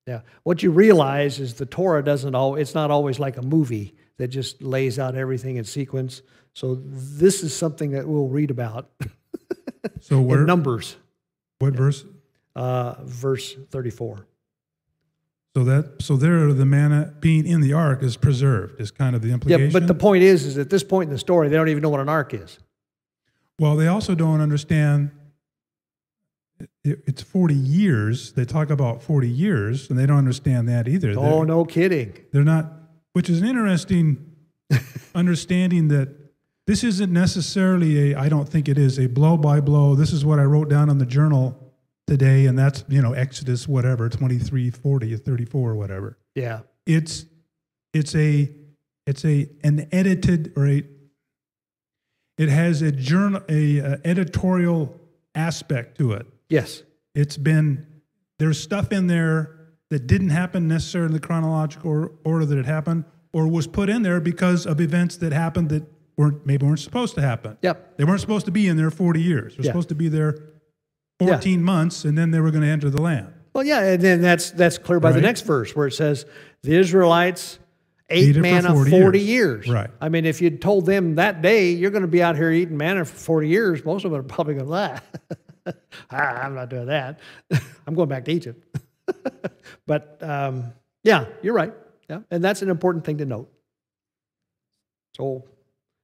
Yeah. What you realize is the Torah doesn't all it's not always like a movie that just lays out everything in sequence. So this is something that we'll read about So where Numbers, what verse? uh, verse 34. So that so there the manna being in the ark is preserved is kind of the implication. Yeah, but the point is, is at this point in the story, they don't even know what an ark is. well, they also don't understand. it- It's forty years. They talk about forty years, and they don't understand that either. Oh, They're- no kidding. They're not, which is an interesting understanding that this isn't necessarily a, I don't think it is a blow by blow. This is what I wrote down in the journal today, and that's, you know, Exodus, whatever, 23, 40, 34, or whatever. Yeah, It's, it's a, it's a, an edited or a, it has a journal, a, uh editorial aspect to it. yes, It's been, there's stuff in there that didn't happen necessarily in the chronological order that it happened, or was put in there because of events that happened that weren't, maybe weren't supposed to happen. yep, They weren't supposed to be in there 40 years. They're Yeah. supposed to be there 14 months, and then they were going to enter the land. Well, yeah, and then that's that's clear by the next verse where it says the Israelites ate Ate it for 40, 40 years. years. Right. I mean, if you'd told them that day you're going to be out here eating manna for 40 years, most of them are probably going to laugh. ah, I'm not doing that. I'm going back to Egypt. but um, yeah, you're right. Yeah, and that's an important thing to note. So,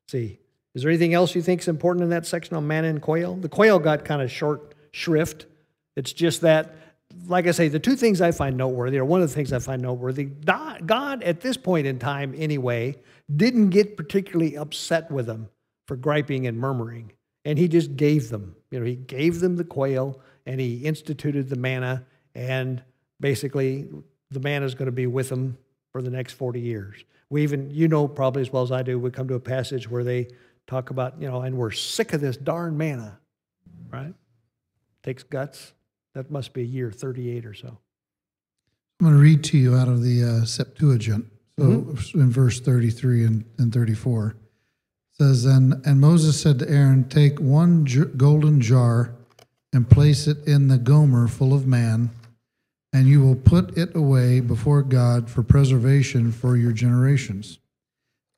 see, is there anything else you think is important in that section on manna and quail? The quail got kind of short shrift. It's just that, like I say, the two things I find noteworthy, or one of the things I find noteworthy, God, God at this point in time, anyway, didn't get particularly upset with them for griping and murmuring. And he just gave them, you know, he gave them the quail and he instituted the manna, and basically the manna is going to be with them for the next 40 years. We even, you know, probably as well as I do, we come to a passage where they talk about, you know, and we're sick of this darn manna, right? Takes guts. That must be year 38 or so. I'm going to read to you out of the uh, Septuagint. So in verse 33 and, and 34 it says, and, and Moses said to Aaron, Take one j- golden jar and place it in the gomer full of man, and you will put it away before God for preservation for your generations.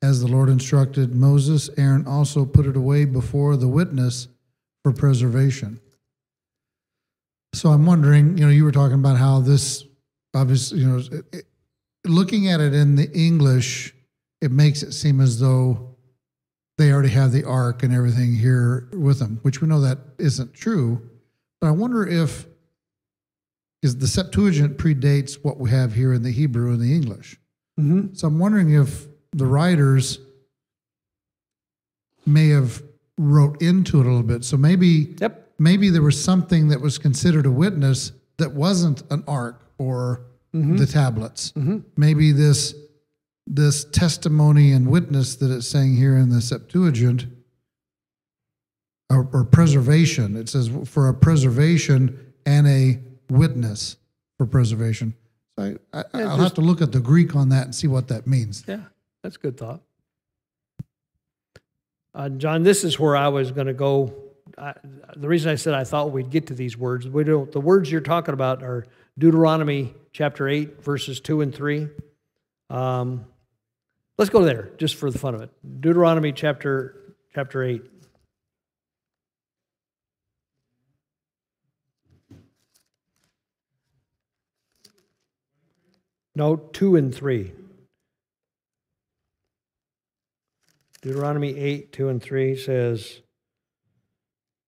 As the Lord instructed Moses, Aaron also put it away before the witness for preservation. So I'm wondering, you know, you were talking about how this obviously, you know, it, it, looking at it in the English, it makes it seem as though they already have the ark and everything here with them, which we know that isn't true. But I wonder if, because the Septuagint predates what we have here in the Hebrew and the English. Mm-hmm. So I'm wondering if the writers may have wrote into it a little bit. So maybe Yep. Maybe there was something that was considered a witness that wasn't an ark or the tablets. Maybe this this testimony and witness that it's saying here in the Septuagint or, or preservation. It says for a preservation and a witness for preservation. So I, I, I'll have to look at the Greek on that and see what that means. Yeah, that's a good thought. Uh, John, this is where I was going to go. I, the reason I said I thought we'd get to these words, we don't. The words you're talking about are Deuteronomy chapter eight, verses two and three. Um, let's go there just for the fun of it. Deuteronomy chapter chapter eight. No, two and three. Deuteronomy 8, 2 and 3 says,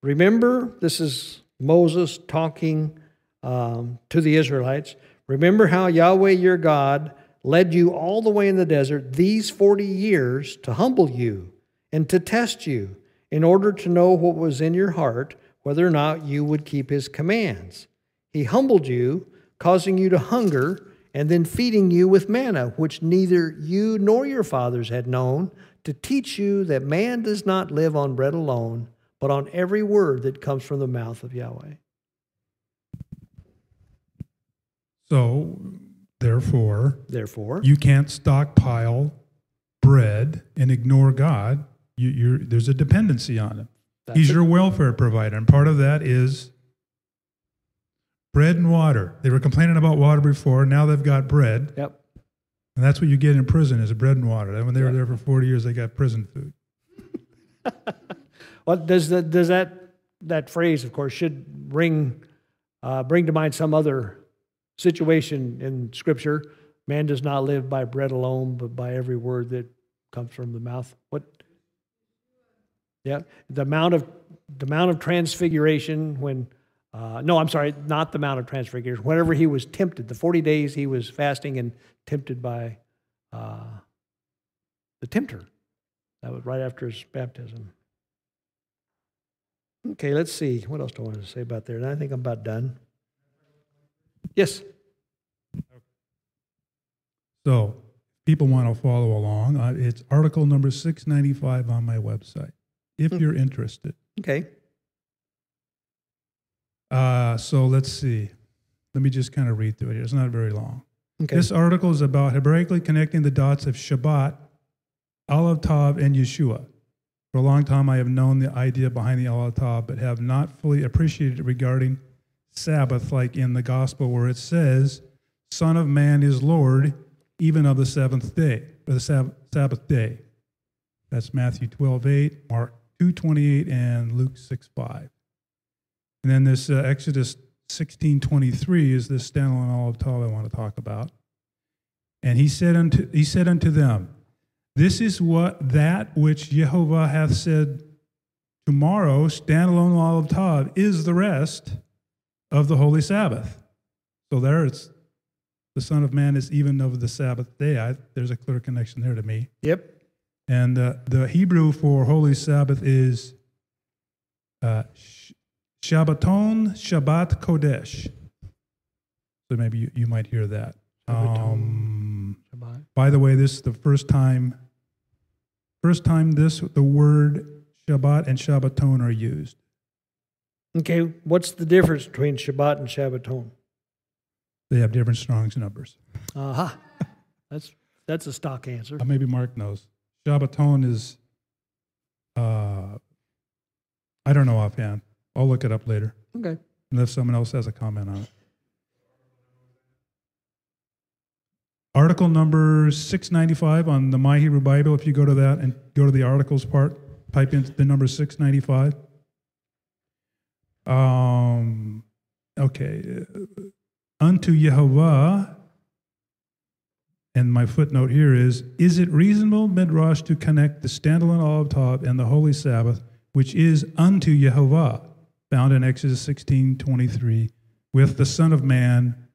Remember, this is Moses talking um, to the Israelites. Remember how Yahweh your God led you all the way in the desert these 40 years to humble you and to test you in order to know what was in your heart, whether or not you would keep his commands. He humbled you, causing you to hunger, and then feeding you with manna, which neither you nor your fathers had known, to teach you that man does not live on bread alone, but on every word that comes from the mouth of Yahweh. So, therefore, Therefore, you can't stockpile bread and ignore God. You, you're, there's a dependency on Him. He's it. your welfare provider, and part of that is bread and water. They were complaining about water before. Now they've got bread, yep. and that's what you get in prison is bread and water. And when they were there for 40 years, they got prison food. What does that does that that phrase, of course, should bring uh, bring to mind some other situation in Scripture? Man does not live by bread alone, but by every word that comes from the mouth. What? Yeah, the amount of the amount of transfiguration when. Uh, no, I'm sorry, not the Mount of Transfiguration. Whenever he was tempted, the 40 days he was fasting and tempted by uh, the tempter. That was right after his baptism. Okay, let's see. What else do I want to say about there? And I think I'm about done. Yes. So, people want to follow along. Uh, it's article number 695 on my website, if you're interested. Okay. Uh, so, let's see. Let me just kind of read through it here. It's not very long. Okay. This article is about Hebraically connecting the dots of Shabbat, Aleph Tav, and Yeshua. For a long time, I have known the idea behind the Tov, but have not fully appreciated it regarding Sabbath, like in the Gospel where it says, "Son of Man is Lord, even of the seventh day, or the Sab- Sabbath day." That's Matthew 12, 8, Mark 2, 28, and Luke 6, 5. And then this uh, Exodus 16:23 is this standalone olive I want to talk about. And he said unto he said unto them, This is what that which Jehovah hath said tomorrow, stand alone standalone Aleph Tav, is the rest of the holy Sabbath. So there it's the Son of Man is even of the Sabbath day. I, there's a clear connection there to me. Yep. And uh, the Hebrew for holy Sabbath is uh, sh- Shabbaton Shabbat Kodesh. So maybe you, you might hear that. Um, by the way, this is the first time, first time this the word Shabbat and Shabbaton are used. Okay. What's the difference between Shabbat and Shabbaton? They have different Strong's numbers. Aha. That's that's a stock answer. Uh, maybe Mark knows. Shabbaton is, uh, I don't know offhand. I'll look it up later. Okay. unless someone else has a comment on it. Article number 695 on the My Hebrew Bible, if you go to that and go to the articles part, type in the number 695. Um, okay. uh, Unto Yehovah, and my footnote here is, is it reasonable, Midrash, to connect the standalone Aleph Tav and the holy Sabbath, which is unto Yehovah, found in Exodus 16, 23, with the Son of Man,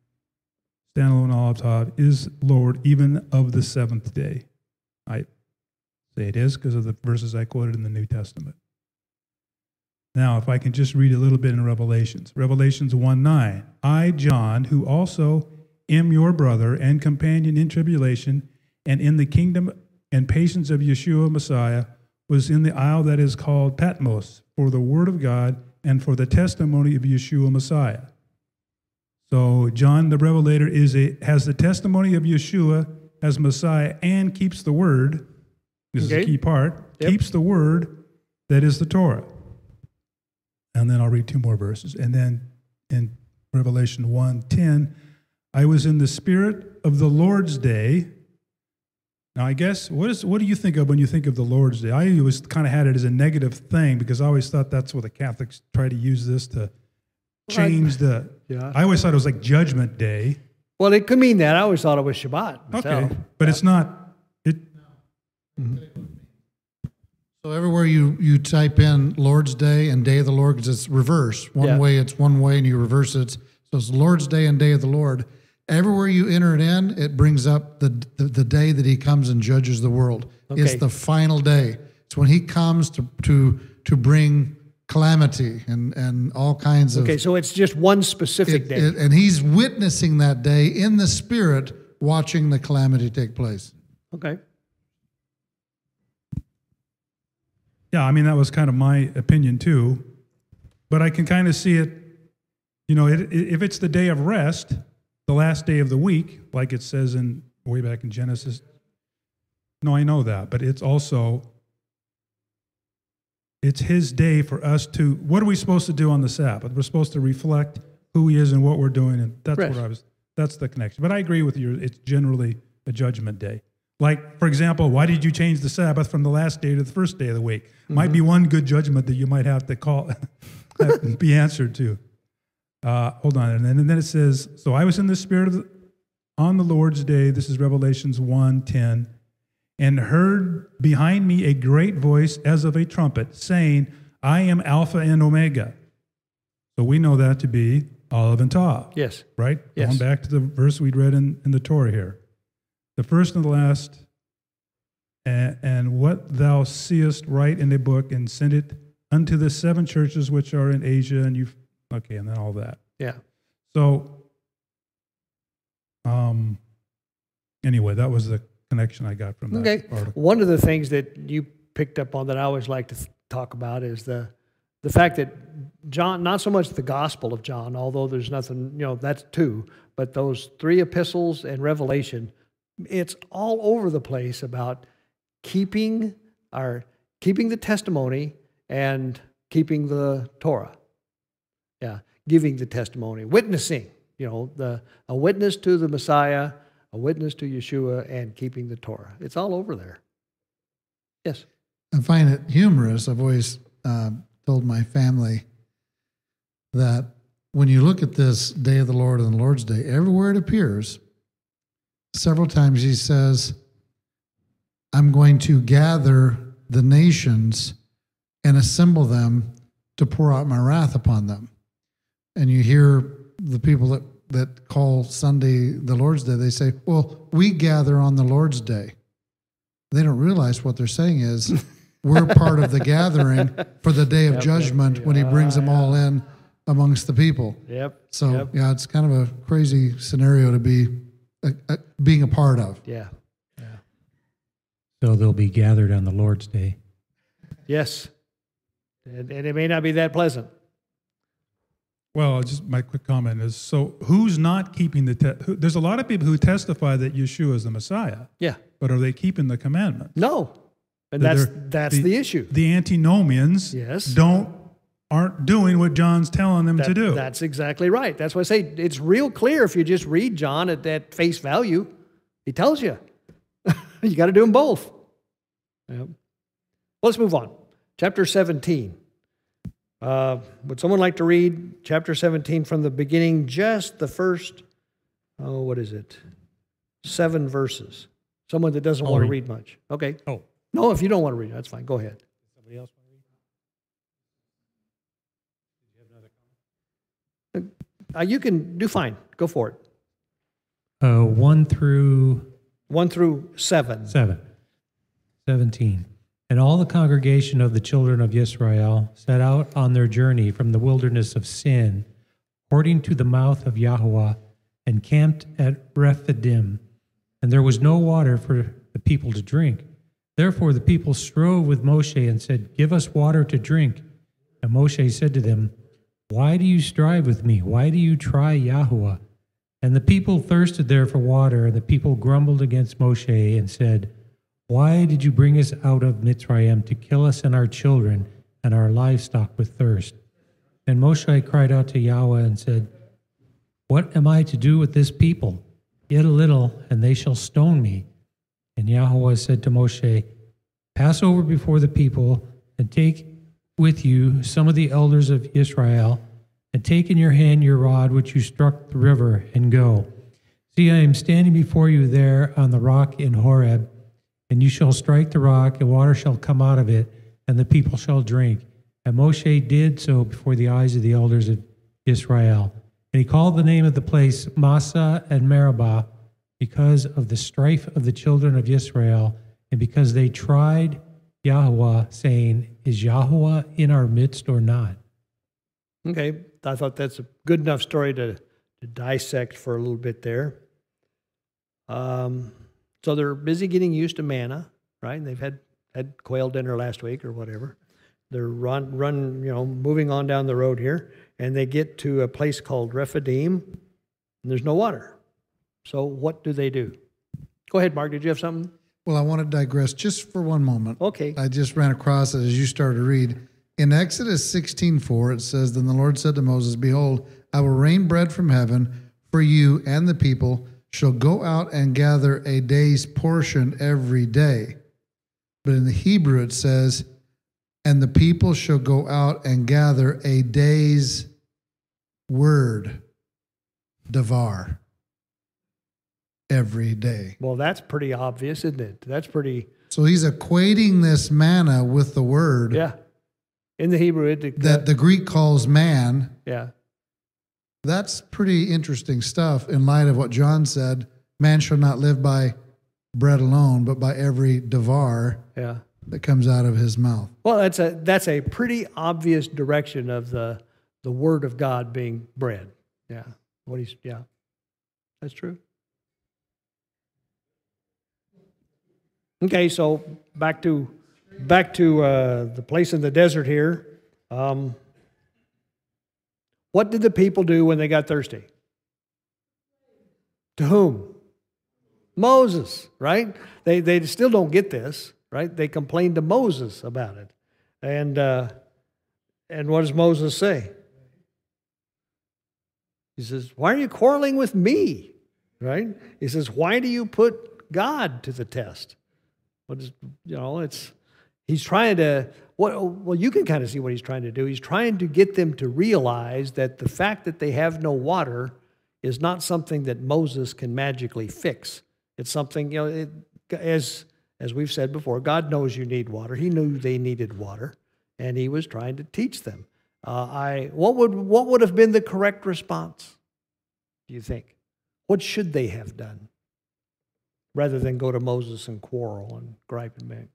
standalone Aleph Tav, is Lord even of the seventh day. I, Say it is because of the verses I quoted in the New Testament. Now, if I can just read a little bit in Revelations. Revelations 1 9. I, John, who also am your brother and companion in tribulation and in the kingdom and patience of Yeshua Messiah, was in the isle that is called Patmos for the word of God and for the testimony of Yeshua Messiah. So John the Revelator is a has the testimony of Yeshua as Messiah and keeps the word. This is a key part. Yep. Keeps the word that is the Torah. And then I'll read two more verses. And then in Revelation 1:10, I was in the spirit of the Lord's day. Now I guess what is what do you think of when you think of the Lord's Day? I always kind of had it as a negative thing because I always thought that's what the Catholics try to use this to change the Yeah. I always thought it was like Judgment Day. Well, it could mean that. I always thought it was Shabbat. Myself. Okay, but it's not. It mm-hmm. So everywhere you, you type in Lord's Day and Day of the Lord, because it's reverse. One Yeah. way it's one way and you reverse it. So it's Lord's Day and Day of the Lord. Everywhere you enter it in, it brings up the, the, the day that he comes and judges the world. Okay. It's the final day. It's when he comes to, to, to bring calamity and, and all kinds of. Okay, so it's just one specific it- day. it- and he's witnessing that day in the spirit, watching the calamity take place. okay. Yeah, I mean that was kind of my opinion too, but I can kind of see it. You know, it, it, if it's the day of rest, the last day of the week, like it says in way back in Genesis. No, I know that, but it's also it's His day for us to. What are we supposed to do on the Sabbath? We're supposed to reflect who He is and what we're doing, and that's Right. what I was. That's the connection. But I agree with you. It's generally a judgment day. Like, for example, why did you change the Sabbath from the last day to the first day of the week? Might be one good judgment that you might have to call, be answered to. Uh, hold on, and then, and then it says, "So I was in the spirit of the, on the Lord's day." This is Revelations 1:10, and heard behind me a great voice as of a trumpet, saying, "I am Alpha and Omega." So we know that to be Aleph and Tav Yes. right? Yes. Going back to the verse we'd read in, in the Torah here. The first and the last, and, and what thou seest, write in a book and send it unto the seven churches which are in Asia. And you, okay, and then all that. Yeah. So, um, anyway, that was the connection I got from that Okay. article. One of the things that you picked up on that I always like to talk about is the the fact that John, not so much the Gospel of John, although there's nothing, you know, that's two, but those three epistles and Revelation, it's all over the place about keeping our keeping the testimony and keeping the Torah. Yeah, giving the testimony, witnessing, you know, the a witness to the Messiah, a witness to Yeshua, and keeping the Torah. It's all over there. Yes. I find it humorous. I've always uh, told my family that when you look at this day of the Lord and the Lord's Day, everywhere it appears, several times he says, I'm going to gather the nations and assemble them to pour out my wrath upon them. And you hear the people that, that call Sunday the Lord's Day, they say, Well, we gather on the Lord's Day. They don't realize what they're saying is we're part of the gathering for the day of judgment when he brings them all in amongst the people. Yep. So Yep. yeah, it's kind of a crazy scenario to be uh, uh, being a part of. Yeah. Yeah. So they'll be gathered on the Lord's day. Yes. And, and it may not be that pleasant. Well, just my quick comment is so who's not keeping the, te- who, there's a lot of people who testify that Yeshua is the Messiah, Yeah. but are they keeping the commandment? No. And They're- that's that's the, issue. The antinomians Yes. don't aren't doing what John's telling them to do. That's exactly right. That's why I say it's real clear if you just read John at that face value. He tells you. you got to do them both. Yep. Let's move on. Chapter 17. Uh, would someone like to read chapter 17 from the beginning, just the first, oh, what is it? Seven verses. Someone that doesn't I'll want to read. read much. Okay. Oh. No, if you don't want to read, that's fine. Go ahead. Somebody else want to read? Uh, you can do fine. Go for it. Uh, one through One through seven. seven. 17. And all the congregation of the children of Israel set out on their journey from the wilderness of Sin, according to the mouth of Yahweh, and camped at Rephidim. And there was no water for the people to drink. Therefore the people strove with Moshe and said, Give us water to drink. And Moshe said to them, Why do you strive with me? Why do you try Yahweh? And the people thirsted there for water, and the people grumbled against Moshe and said, Why did you bring us out of Mitzrayim to kill us and our children and our livestock with thirst? And Moshe cried out to Yahweh and said, What am I to do with this people? Yet a little, and they shall stone me. And Yahweh said to Moshe, Pass over before the people, and take with you some of the elders of Israel, and take in your hand your rod which you struck the river, and go. See, I am standing before you there on the rock in Horeb, and you shall strike the rock, and water shall come out of it, and the people shall drink. And Moshe did so before the eyes of the elders of Israel. And he called the name of the place Massa and Meribah because of the strife of the children of Israel, and because they tried Yahweh, saying, Is Yahweh in our midst or not? Okay, I thought that's a good enough story to, to dissect for a little bit there. Um, so they're busy getting used to manna, right? And they've had had quail dinner last week or whatever. They're run run, you know, moving on down the road here, and they get to a place called Rephidim, and there's no water. So what do they do? Go ahead, Mark. Did you have something? Well, I want to digress just for one moment. Okay. I just ran across it as you started to read. In Exodus 16:4, it says, Then the Lord said to Moses, Behold, I will rain bread from heaven for you and the people shall go out and gather a day's portion every day. But in the Hebrew it says, And the people shall go out and gather a day's word, davar, every day. Well, that's pretty obvious, isn't it? That's pretty. So he's equating this manna with the word Yeah. In the Hebrew, it that the Greek calls man. yeah. That's pretty interesting stuff in light of what John said man shall not live by bread alone, but by every davar Yeah. that comes out of his mouth. Well, that's a that's a pretty obvious direction of the the word of God being bread. Yeah. What he's yeah. That's true. Okay, so back to back to uh, the place in the desert here. Um, what did the people do when they got thirsty? To whom? Moses, right? They, they still don't get this, right? They complained to Moses about it. And, uh, and what does Moses say? He says, Why are you quarreling with me? Right? He says, Why do you put God to the test? What is, you know, it's, he's trying to, what, well, you can kind of see what he's trying to do. He's trying to get them to realize that the fact that they have no water is not something that Moses can magically fix. It's something, you know, it, as, as we've said before, God knows you need water. He knew they needed water, and he was trying to teach them. Uh, I, what, would, what would have been the correct response, do you think? What should they have done? Rather than go to Moses and quarrel and gripe and beg.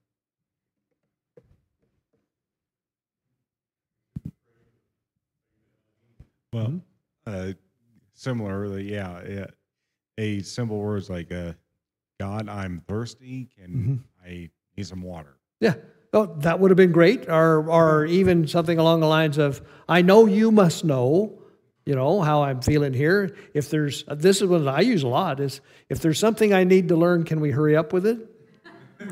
Well, uh, similarly, yeah, yeah, a simple words like, uh, "God, I'm thirsty. Can I need some water?" Yeah. Oh, that would have been great. Or, or even something along the lines of, I know you must know, you know, how I'm feeling here. If there's, this is what I use a lot, is if there's something I need to learn, can we hurry up with it?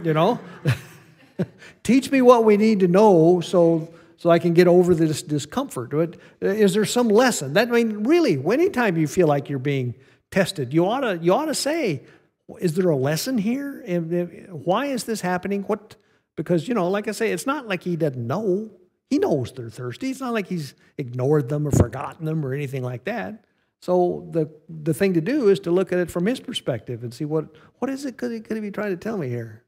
You know? Teach me what we need to know so, so I can get over this discomfort. Is there some lesson? That I mean, really, anytime you feel like you're being tested, you ought to, you ought to say, is there a lesson here? Uh, Why is this happening? What? Because, you know, like I say, it's not like he doesn't know. He knows they're thirsty. It's not like he's ignored them or forgotten them or anything like that. So the the thing to do is to look at it from his perspective and see what what is it could he, could he be trying to tell me here?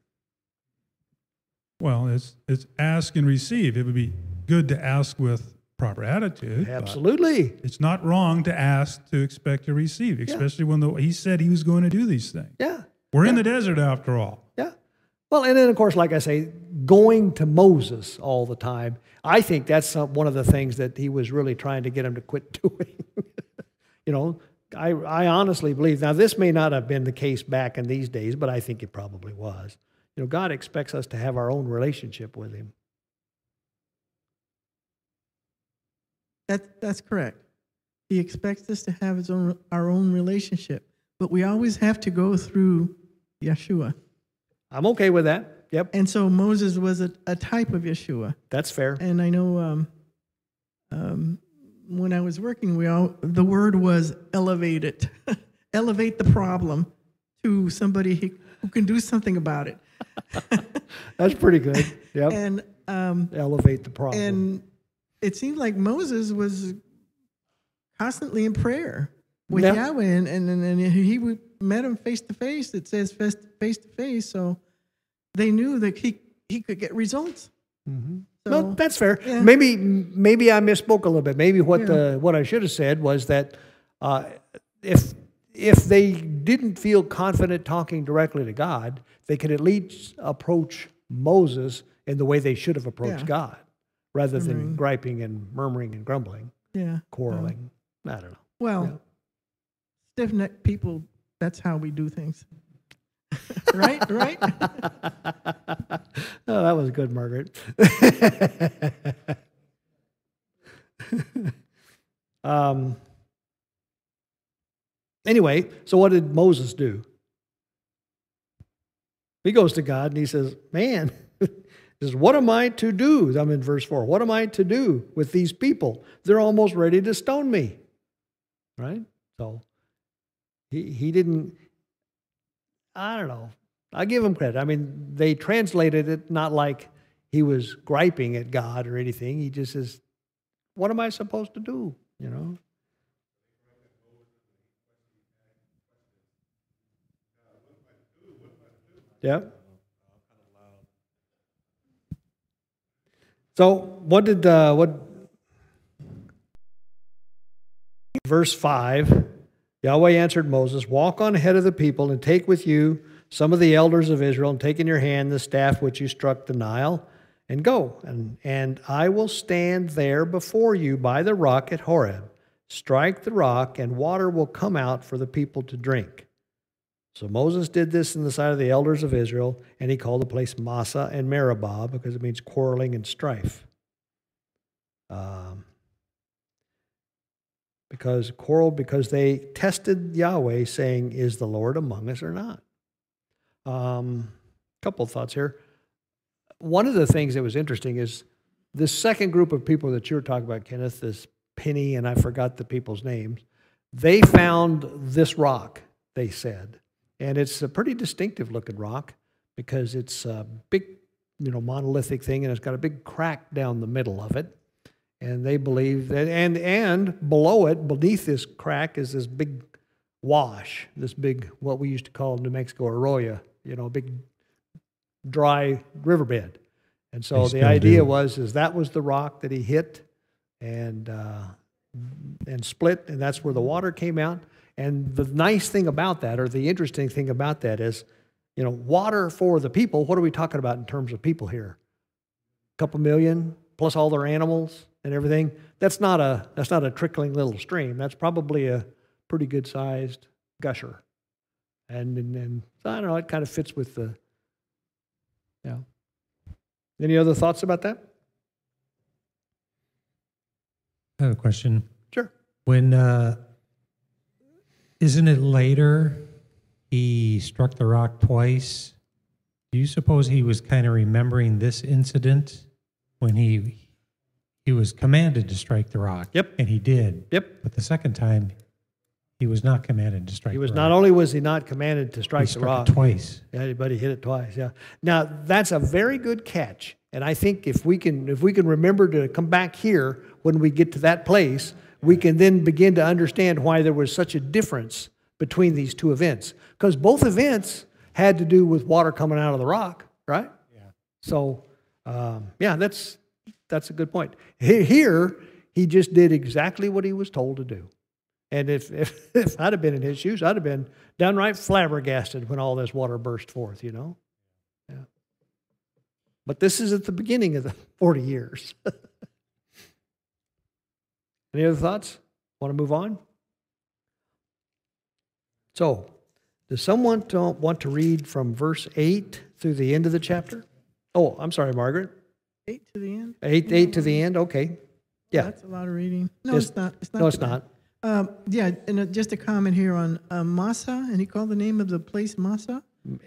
Well, it's it's ask and receive. It would be good to ask with proper attitude. Absolutely. It's not wrong to ask to expect to receive, especially when the, he said he was going to do these things. Yeah. We're in the desert after all. Yeah. Well, and then of course, like I say, going to Moses all the time. I think that's some, one of the things that he was really trying to get him to quit doing. you know, I, I honestly believe now this may not have been the case back in these days, but I think it probably was. You know, God expects us to have our own relationship with Him. That, that's correct. He expects us to have his own, our own relationship, but we always have to go through Yeshua. I'm okay with that. Yep, And so Moses was a, a type of Yeshua. that's fair. And I know um, um, when I was working, we all the word was elevate it, elevate the problem to somebody who who can do something about it, That's pretty good. Yep, and um, elevate the problem. and it seemed like Moses was constantly in prayer with. Yahweh, and, and, and he would- met him face to face. It says face face to face, so they knew that he he could get results. So, well, that's fair. yeah. Maybe maybe I misspoke a little bit. Maybe what Yeah. the what I should have said was that uh, if if they didn't feel confident talking directly to God, they could at least approach Moses in the way they should have approached Yeah. God, rather than griping and murmuring and grumbling, yeah, quarreling. I don't know. Well, Yeah. stiff necked people, that's how we do things. right? Right? Oh, that was good, Margaret. um, anyway, so what did Moses do? He goes to God and he says, Man, he says, What am I to do? I'm in verse 4. What am I to do with these people? They're almost ready to stone me. Right? So he, he didn't, I don't know. I give him credit. I mean, they translated it not like he was griping at God or anything. He just says, What am I supposed to do? You know? Yep. So, what did, uh, what, verse 5 Yahweh answered Moses, Walk on ahead of the people and take with you some of the elders of Israel and take in your hand the staff which you struck the Nile and go. And, and I will stand there before you by the rock at Horeb. Strike the rock, and water will come out for the people to drink. So Moses did this in the sight of the elders of Israel, and he called the place Massa and Meribah because it means quarreling and strife. Um, because quarreled because they tested Yahweh, saying, "Is the Lord among us or not?" Um, couple thoughts here. One of the things that was interesting is this second group of people that you were talking about, Kenneth, this Penny, and I forgot the people's names. They found this rock. They said, and it's a pretty distinctive looking rock because it's a big, you know, monolithic thing, and it's got a big crack down the middle of it. And they believe that and and below it beneath this crack is this big wash this big what we used to call new mexico arroyo you know a big dry riverbed. And so the idea was is that was the rock that he hit and uh, and split and that's where the water came out and the nice thing about that or the interesting thing about that is you know water for the people what are we talking about in terms of people here? A couple million plus all their animals and everything? That's not a that's not a trickling little stream. That's probably a pretty good sized gusher. And and, and so i don't know it kind of fits with the yeah any other thoughts about that? I have a question. sure. When, uh, isn't it later he struck the rock twice? Do you suppose he was kind of remembering this incident when he he was commanded to strike the rock? Yep. And he did. yep But the second time, he was not commanded to strike he was not only was he not commanded to he strike the rock it twice. Yeah, but he hit it twice. Yeah. Now that's a very good catch, and I think if we can if we can remember to come back here when we get to that place, we can then begin to understand why there was such a difference between these two events, because both events had to do with water coming out of the rock, right? Yeah. So, um, yeah, that's that's a good point. Here, he just did exactly what he was told to do. And if, if, if I'd have been in his shoes, I'd have been downright flabbergasted when all this water burst forth, you know? Yeah. But this is at the beginning of the 40 years. Any other thoughts? Want to move on? So, does someone want to read from verse 8 through the end of the chapter? Oh, I'm sorry, Margaret. Eight to the end. 8, 8 to the end? Okay. Yeah. That's a lot of reading. No, It's- it's, not. It's not. No, it's not. Um, yeah, and uh, just a comment here on uh, Massa, and he called the name of the place Massa.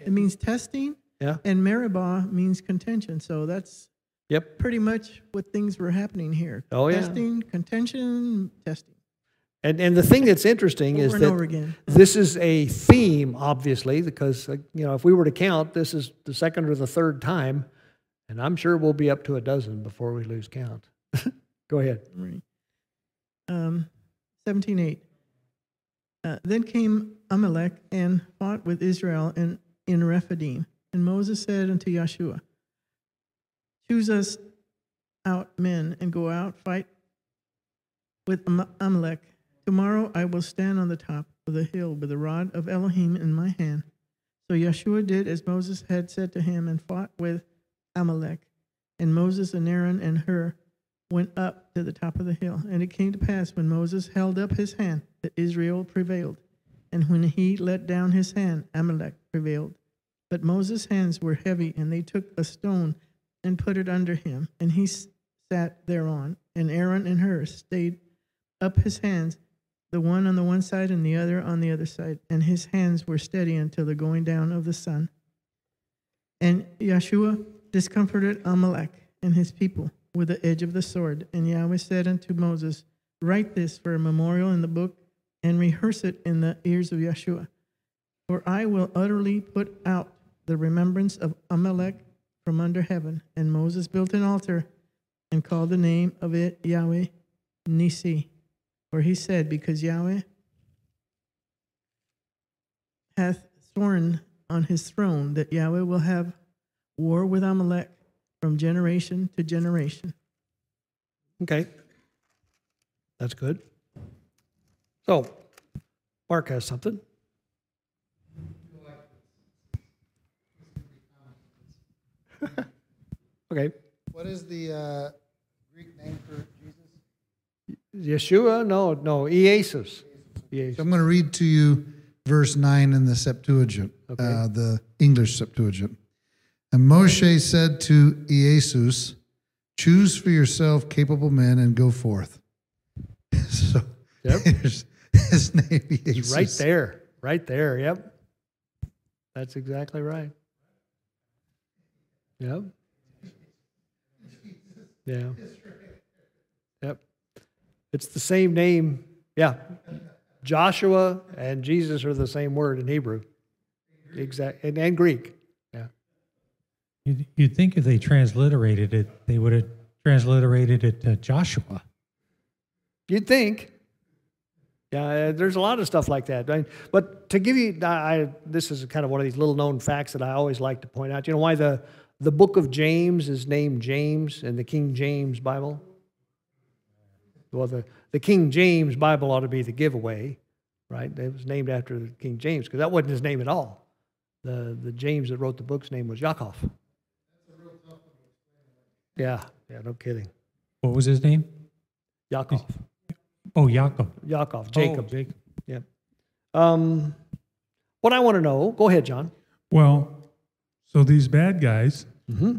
It means testing, Yeah. and Meribah means contention. So that's Yep. pretty much what things were happening here. Oh, yeah. Testing, contention, testing. And, and the thing that's interesting Over is that this is a theme, obviously, because, you know, if we were to count, this is the second or the third time, and I'm sure we'll be up to a dozen before we lose count. Go ahead. Right. Um, 17.8. Uh, then came Amalek and fought with Israel in, in Rephidim. And Moses said unto Yahshua, Choose us out men and go out, fight with Amalek. Tomorrow I will stand on the top of the hill with the rod of Elohim in my hand. So Yeshua did as Moses had said to him and fought with Amalek. And Moses and Aaron and Hur went up to the top of the hill. And it came to pass when Moses held up his hand that Israel prevailed. And when he let down his hand, Amalek prevailed. But Moses' hands were heavy, and they took a stone and put it under him, and he sat thereon. And Aaron and Hur stayed up his hands, the one on the one side and the other on the other side. And his hands were steady until the going down of the sun. And Yeshua discomforted Amalek and his people with the edge of the sword. And Yahweh said unto Moses, Write this for a memorial in the book and rehearse it in the ears of Yeshua. For I will utterly put out the remembrance of Amalek from under heaven. And Moses built an altar and called the name of it Yahweh Nisi. For he said, Because Yahweh hath sworn on his throne that Yahweh will have war with Amalek from generation to generation. Okay. That's good. So, Mark has something. okay. What is the uh, Greek name for Jesus? Yeshua? No, no. Iesus. Iesus. So I'm going to read to you verse 9 in the Septuagint, uh, the English Septuagint. And Moshe said to Iesus, Choose for yourself capable men and go forth. so Yep. his name, Iesus. right there. Right there. Yep. That's exactly right. Yep. Yeah. Yep. It's the same name. Yeah. Joshua and Jesus are the same word in Hebrew. Exact and, and Greek. Yeah. You'd, you'd think if they transliterated it, they would have transliterated it to Joshua. You'd think. Yeah, uh, there's a lot of stuff like that. I- But to give you, I- this is kind of one of these little known facts that I always like to point out. You know why the, the book of James is named James in the King James Bible? Well, the, the King James Bible ought to be the giveaway, right? It was named after King James because that wasn't his name at all. The, the James that wrote the book's name was Yaakov. Yeah, yeah, no kidding. What was his name? Yaakov. Oh, Yaakov. Yaakov, Oh, Jacob. Jacob. Yeah. Um, what I want to know, go ahead, John. Well, so these bad guys Mm-hmm.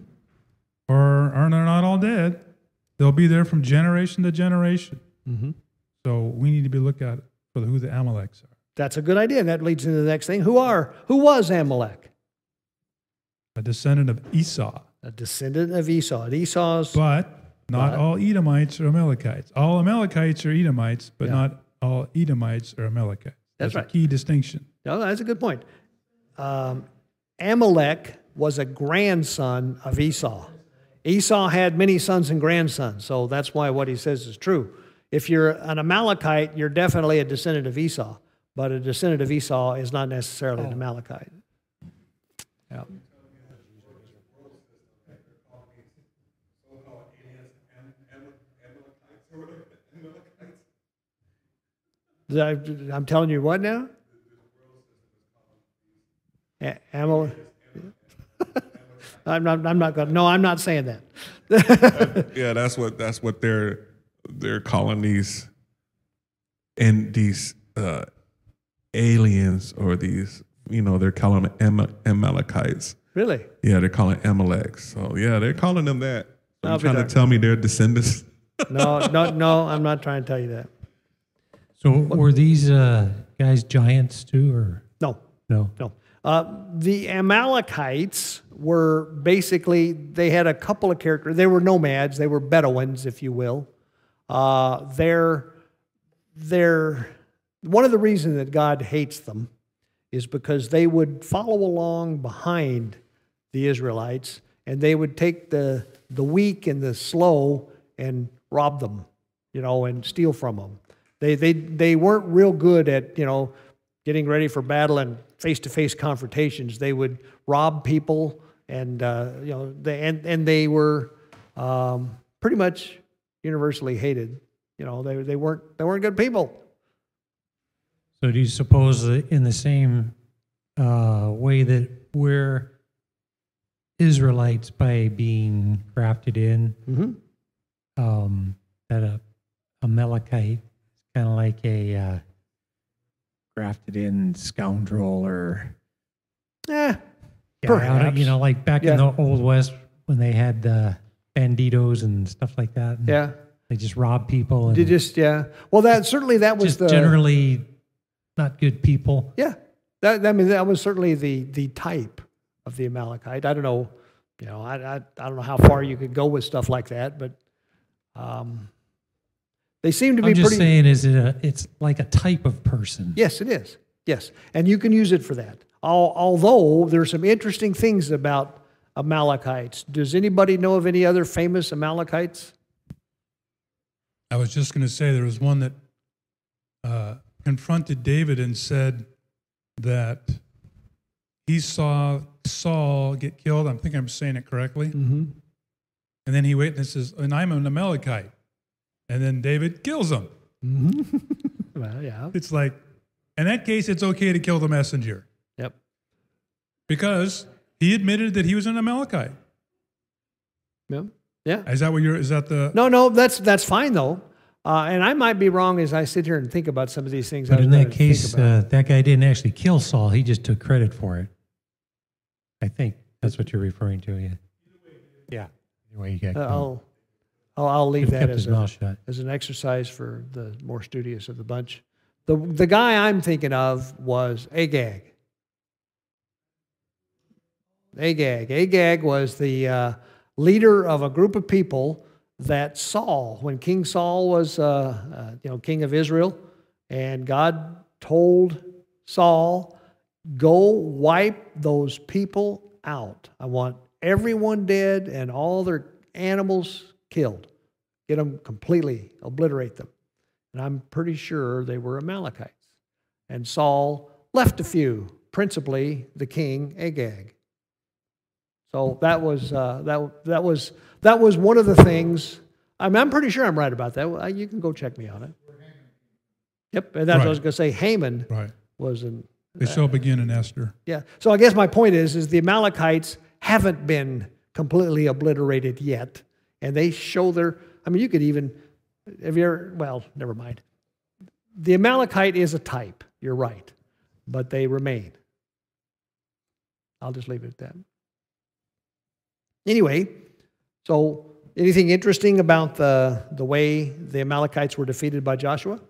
are are not all dead. They'll be there from generation to generation. Mm-hmm. So we need to be looking for who the Amaleks are. That's a good idea. And That leads into the next thing. Who are who was Amalek? A descendant of Esau. A descendant of Esau. Esau's But not But- all Edomites are Amalekites. All Amalekites are Edomites, but Yeah. not all Edomites are Amalekites. That's a right. key distinction. no, that's a good point. Um, Amalek was a grandson of Esau. Esau had many sons and grandsons, so that's why what he says is true. If you're an Amalekite, you're definitely a descendant of Esau, but a descendant of Esau is not necessarily an oh. Amalekite. Yeah. I'm telling you what now? A- Amal. I'm not, I'm not going to, no, I'm not saying that. Yeah, that's what that's what they're they're calling these and these uh, aliens or these you know they're calling them Am- Amalekites. Really? Yeah, they're calling Amaleks. So yeah, they're calling them that. So I'll you be trying to tell me they're descendants? No, no, no, I'm not trying to tell you that. So were these uh, guys giants too, or No, no? no. Uh, the Amalekites were basically, they had a couple of characters. They were nomads, they were Bedouins, if you will. Uh, they're, they're, one of the reasons that God hates them is because they would follow along behind the Israelites and they would take the, the weak and the slow and rob them, you know, and steal from them. They, they, they weren't real good at, you know, getting ready for battle and face-to-face confrontations. They would rob people and, uh, you know, they, and, and they were um, pretty much universally hated. You know, they, they, weren't, they weren't good people. So do you suppose that in the same uh, way that we're Israelites by being grafted in, Mm-hmm. um, that a Amalekite is kind of like a uh, grafted in scoundrel or Eh, guy out of- Perhaps. you know, like back in the old west when they had uh, banditos and stuff like that. yeah. they just robbed people and They just, yeah. Well, that, certainly that was just the. generally not good people. Yeah, that I mean that was certainly the the type of the Amalekite. I don't know, you know, I I, I don't know how far you could go with stuff like that, but um, they seem to be I'm just pretty. saying, is it a? It's like a type of person. Yes, it is. Yes, and you can use it for that. Al- Although there's some interesting things about Amalekites. Does anybody know of any other famous Amalekites? I was just going to say there was one that uh, confronted David and said that he saw Saul get killed. I'm thinking I'm saying it correctly. Mm-hmm. And then he witnesses, and I'm an Amalekite. And then David kills him. Well, yeah. It's like, in that case, it's okay to kill the messenger Yep. because he admitted that he was an Amalekite. Yep. Yeah. Is that what you're, is that the, No, no, that's that's fine though. Uh, and I might be wrong as I sit here and think about some of these things. But was in that case, uh, that guy didn't actually kill Saul. He just took credit for it. I think that's what you're referring to. Yeah. Yeah. Anyway, you got Uh, I'll, I'll, I'll leave that as, a, as an exercise for the more studious of the bunch. The, the guy I'm thinking of was Agag. Agag. Agag was the uh, leader of a group of people that Saul, when King Saul was, uh, uh, you know, king of Israel, and God told Saul, go wipe those people out. I want everyone dead and all their animals killed. Get them completely, obliterate them. And I'm pretty sure they were Amalekites. And Saul left a few, principally the king Agag. So that was uh, that that was that was one of the things. I'm, I'm pretty sure I'm right about that. You can go check me on it. Yep, and that's what I was going to say. Haman right? was an They shall begin in Esther. yeah. So I guess my point is, is the Amalekites haven't been completely obliterated yet, and they show their. I mean, you could even, have you ever? Well, never mind. The Amalekite is a type. You're right, but they remain. I'll just leave it at that. Anyway, so anything interesting about the the way the Amalekites were defeated by Joshua?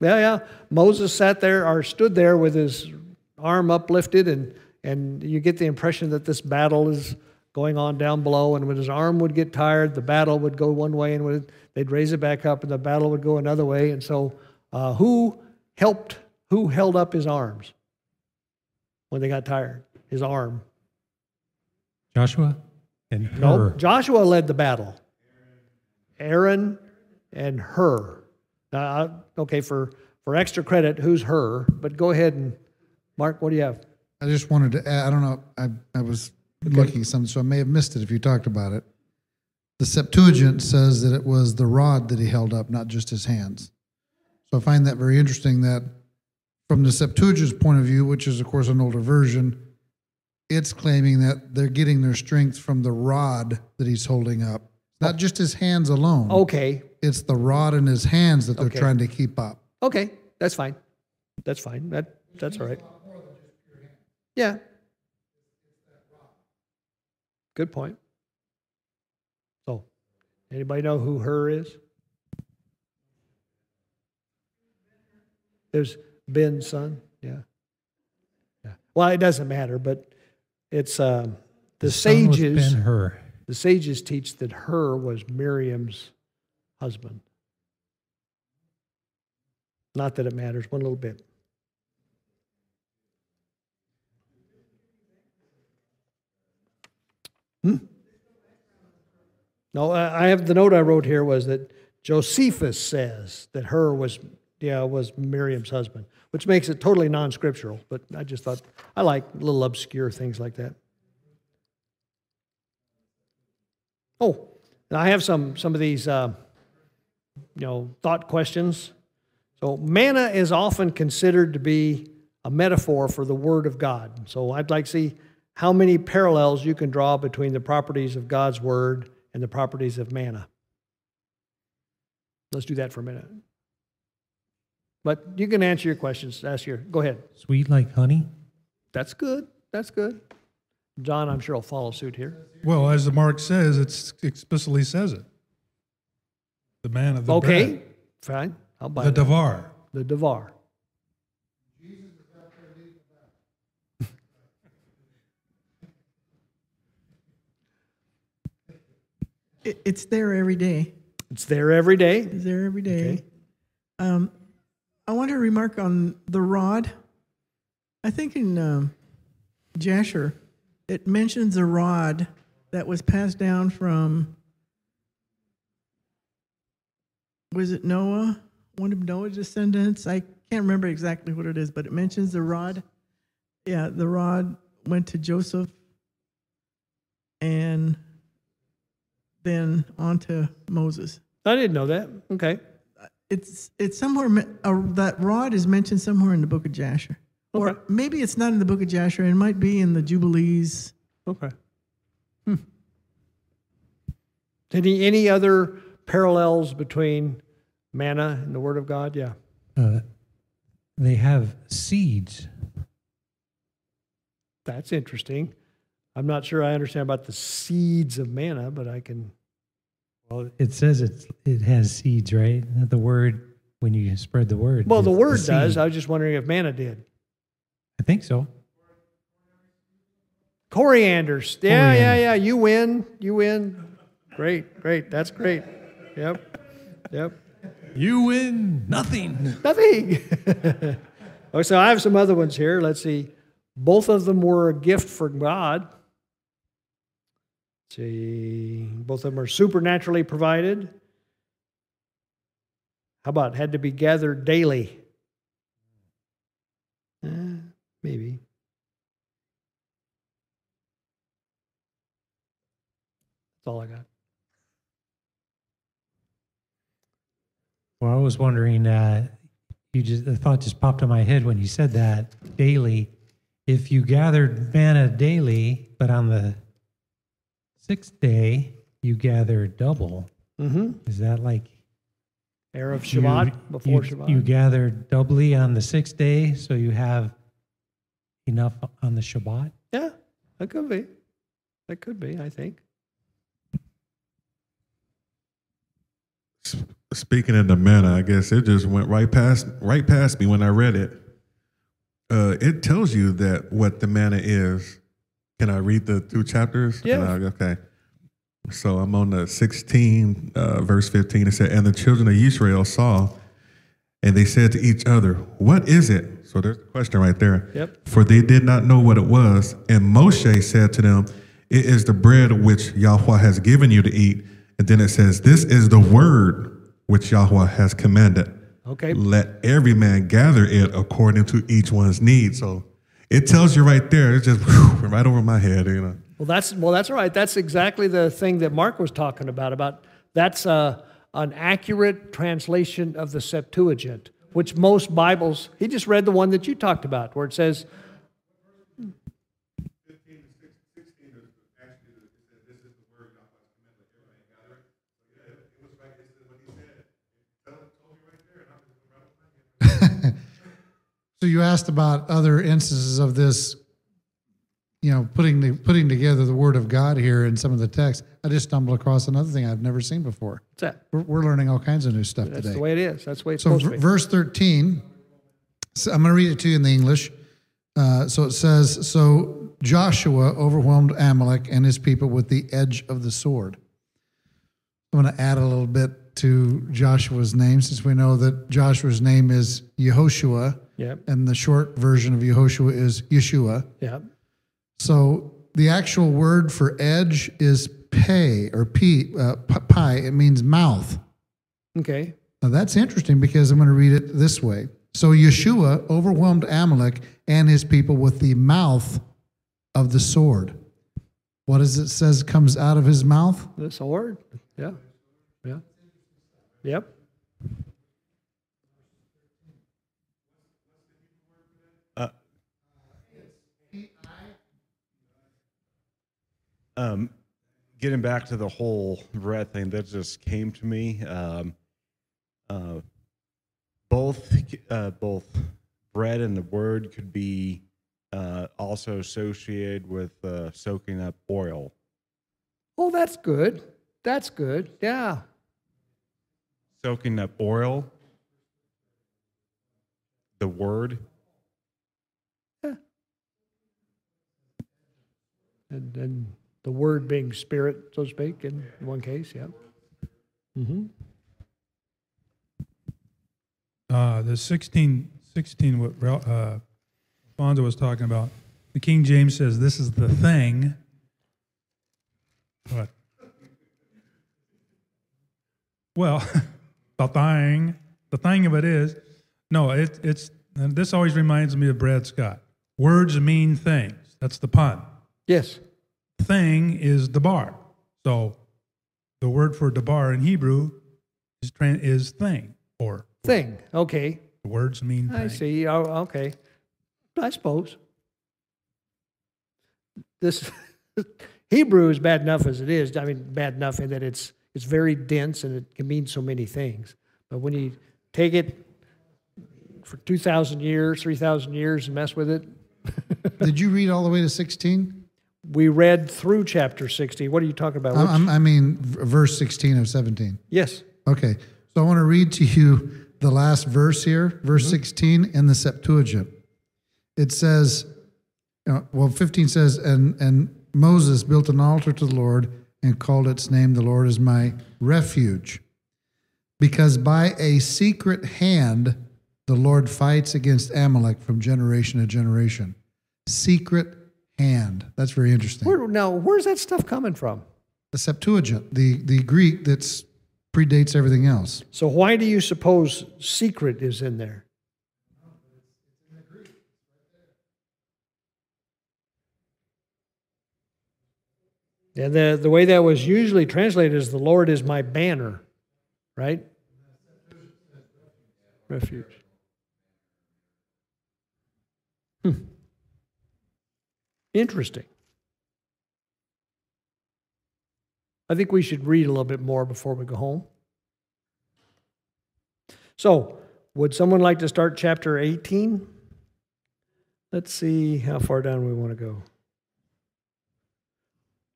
Yeah, yeah. Moses sat there or stood there with his arm uplifted, and, and you get the impression that this battle is going on down below. And when his arm would get tired, the battle would go one way, and when they'd raise it back up, and the battle would go another way. And so, uh, who helped? Who held up his arms when they got tired? His arm. Joshua and No, Hur. Joshua led the battle. Aaron and Hur. Uh, okay, for, for extra credit, who's Hur? But go ahead and, Mark, what do you have? I just wanted to add, I don't know, I, I was looking at something, so I may have missed it if you talked about it. The Septuagint says that it was the rod that he held up, not just his hands. So I find that very interesting that from the Septuagint's point of view, which is, of course, an older version, it's claiming that they're getting their strength from the rod that he's holding up. Not oh. just his hands alone. Okay, It's the rod in his hands that they're Okay. trying to keep up. okay, that's fine. That's fine. That, that's all right. Yeah. Good point. So, anybody know who Hur is? There's Ben's son, yeah. Yeah. Well, it doesn't matter, but it's, um, the sages. Ben Hur. The sages teach that Hur was Miriam's husband. Not that it matters one little bit. Hmm? No, I have the note I wrote here was that Josephus says that Hur was yeah was Miriam's husband, which makes it totally non-scriptural. But I just thought I like little obscure things like that. Oh, I have some some of these, uh, you know, thought questions. So manna is often considered to be a metaphor for the Word of God. So I'd like to see how many parallels you can draw between the properties of God's Word and the properties of manna. Let's do that for a minute. But you can answer your questions. Ask your. Go ahead. Sweet like honey. That's good. That's good. John, I'm sure will follow suit here. Well, as the mark says, it explicitly says it. The man of the Okay, bread, fine. I'll buy the that. davar. the Devar. It, it's there every day. It's there every day. It's there every day. Okay. Um, I want to remark on the rod. I think in um, Jasher, it mentions a rod that was passed down from, was it Noah? One of Noah's descendants? I can't remember exactly what it is, but it mentions the rod. Yeah, the rod went to Joseph and then on to Moses I didn't know that. Okay. it's it's somewhere uh, that rod is mentioned somewhere in the book of Jasher, or maybe it's not in the book of Jasher. It might be in the Jubilees. Okay. Hmm. Any any other parallels between manna and the Word of God? Yeah. Uh, they have seeds. That's interesting. I'm not sure I understand about the seeds of manna, but I can. Well, it says it's it has seeds, right? The word when you spread the word. Well, the Word seed. does. I was just wondering if manna did. I think so. Corianders. Yeah, yeah, Coriander. yeah. You win. You win. Great, great. That's great. Yep. Yep. You win nothing. Nothing. okay, so I have some other ones here. Let's see. Both of them were a gift from God. See. Both of them are supernaturally provided. How about had to be gathered daily? Eh, maybe. That's all I got. Well, I was wondering. Uh, you just the thought just popped in my head when you said that daily. If you gathered manna daily, but on the sixth day you gather double, Mm-hmm. is that like Erev you- Shabbat before you, Shabbat. You gather doubly on the sixth day, so you have enough on the Shabbat. Yeah, that could be. That could be, I think. Speaking of the manna, I guess it just went right past right past me when I read it. Uh, it tells you that what the manna is. Can I read the two chapters? Yeah. I- okay. So I'm on the 16, uh, verse 15. It said, "And the children of Israel saw, and they said to each other, What is it?" So there's a question right there. Yep. For they did not know what it was. And Moshe said to them, It is the bread which Yahweh has given you to eat. And then it says, This is the word which Yahweh has commanded. Okay. Let every man gather it according to each one's need. So it tells you right there. It's just whew, right over my head, you know. Well, that's well, that's right. That's exactly the thing that Mark was talking about. About that's uh, an accurate translation of the Septuagint. which most Bibles, he just read the one that you talked about, where it says, So you asked about other instances of this, you know, putting the, putting together the Word of God here in some of the text. I just stumbled across another thing I've never seen before. What's that? We're, we're learning all kinds of new stuff That's today. That's the way it is. That's the way it's So, supposed to v- be. verse 13, so I'm going to read it to you in the English. Uh, so it says, So Joshua overwhelmed Amalek and his people with the edge of the sword. I'm going to add a little bit to Joshua's name since we know that Joshua's name is Yehoshua, Yep. and the short version of Yehoshua is Yeshua. Yep. So the actual word for edge is pay or p, uh, pi. It means mouth. Okay. Now that's interesting because I'm going to read it this way. So Yeshua overwhelmed Amalek and his people with the mouth of the sword. What does it says comes out of his mouth? The sword. Yeah. Yeah. Yep. Um, getting back to the whole bread thing, that just came to me. Um, uh, both uh, both bread and the word could be uh, also associated with uh, soaking up oil. Oh, that's good. That's good. Yeah. Soaking up oil. The word. Yeah. And then the word being spirit, so to speak, in one case. Yeah. Mm-hmm. Uh, the 16, 16 what Rel- uh, Fonzo was talking about, the King James says this is the thing. What? Well, the thing, the thing of it is, no, it, it's, and this always reminds me of Brad Scott. Words mean things. That's the pun. Yes. Thing is debar. So the word for debar in Hebrew is, tran is thing or Thing. Okay. the words mean I see. Oh, okay. I suppose. This Hebrew is bad enough as it is. I mean, bad enough in that it's it's very dense and it can mean so many things. But when you take it for two thousand years, three thousand years, and mess with it, Did you read all the way to 16? We read through chapter sixty. What are you talking about? I, Which- mean, verse 16 of 17. yes. Okay. So I want to read to you the last verse here, verse 16 in the Septuagint. It says, uh, well, 15 says, and, and Moses built an altar to the Lord and called its name, The Lord is my refuge. Because by a secret hand, the Lord fights against Amalek from generation to generation. Secret hand. That's very interesting. Where, now, where's that stuff coming from? The Septuagint, the, the Greek that's predates everything else. So why do you suppose secret is in there? And the, the way that was usually translated is the Lord is my banner, right? Refuge. Hmm. Interesting. I think we should read a little bit more before we go home. So, would someone like to start chapter 18? Let's see how far down we want to go.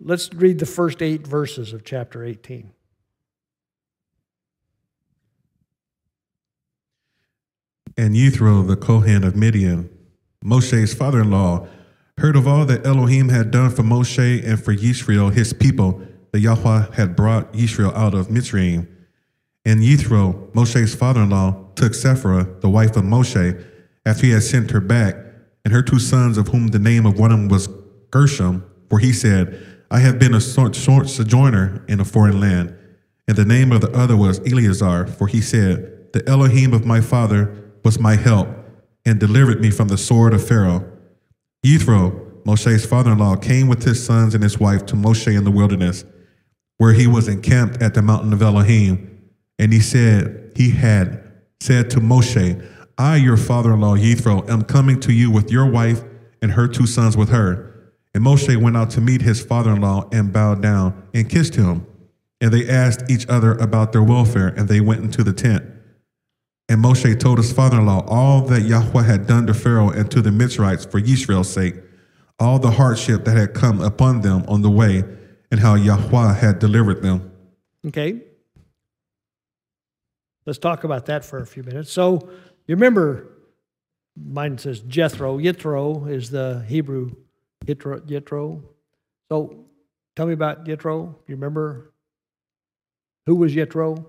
Let's read the first eight verses of chapter 18. And Yethro, the Kohen of Midian, Moshe's father in law, heard of all that Elohim had done for Moshe and for Yisrael, his people, that Yahweh had brought Yisrael out of Mitzrayim. And Yethro, Moshe's father in law, took Sephora, the wife of Moshe, after he had sent her back, and her two sons, of whom the name of one of them was Gershom, for he said, I have been a short, short sojourner in a foreign land. And the name of the other was Eleazar, for he said, The Elohim of my father was my help, and delivered me from the sword of Pharaoh. Yethro, Moshe's father in law, came with his sons and his wife to Moshe in the wilderness, where he was encamped at the mountain of Elohim. And he said he had said to Moshe, I, your father in law Yethro, am coming to you with your wife and her two sons with her. And Moshe went out to meet his father in law and bowed down and kissed him. And they asked each other about their welfare, and they went into the tent. And Moshe told his father in law all that Yahweh had done to Pharaoh and to the Mitzrites for Yisrael's sake, all the hardship that had come upon them on the way, and how Yahweh had delivered them. Okay. Let's talk about that for a few minutes. So, you remember, mine says Jethro. Yitro is the Hebrew Yitro. Yitro. So, tell me about Yitro. You remember who was Yitro?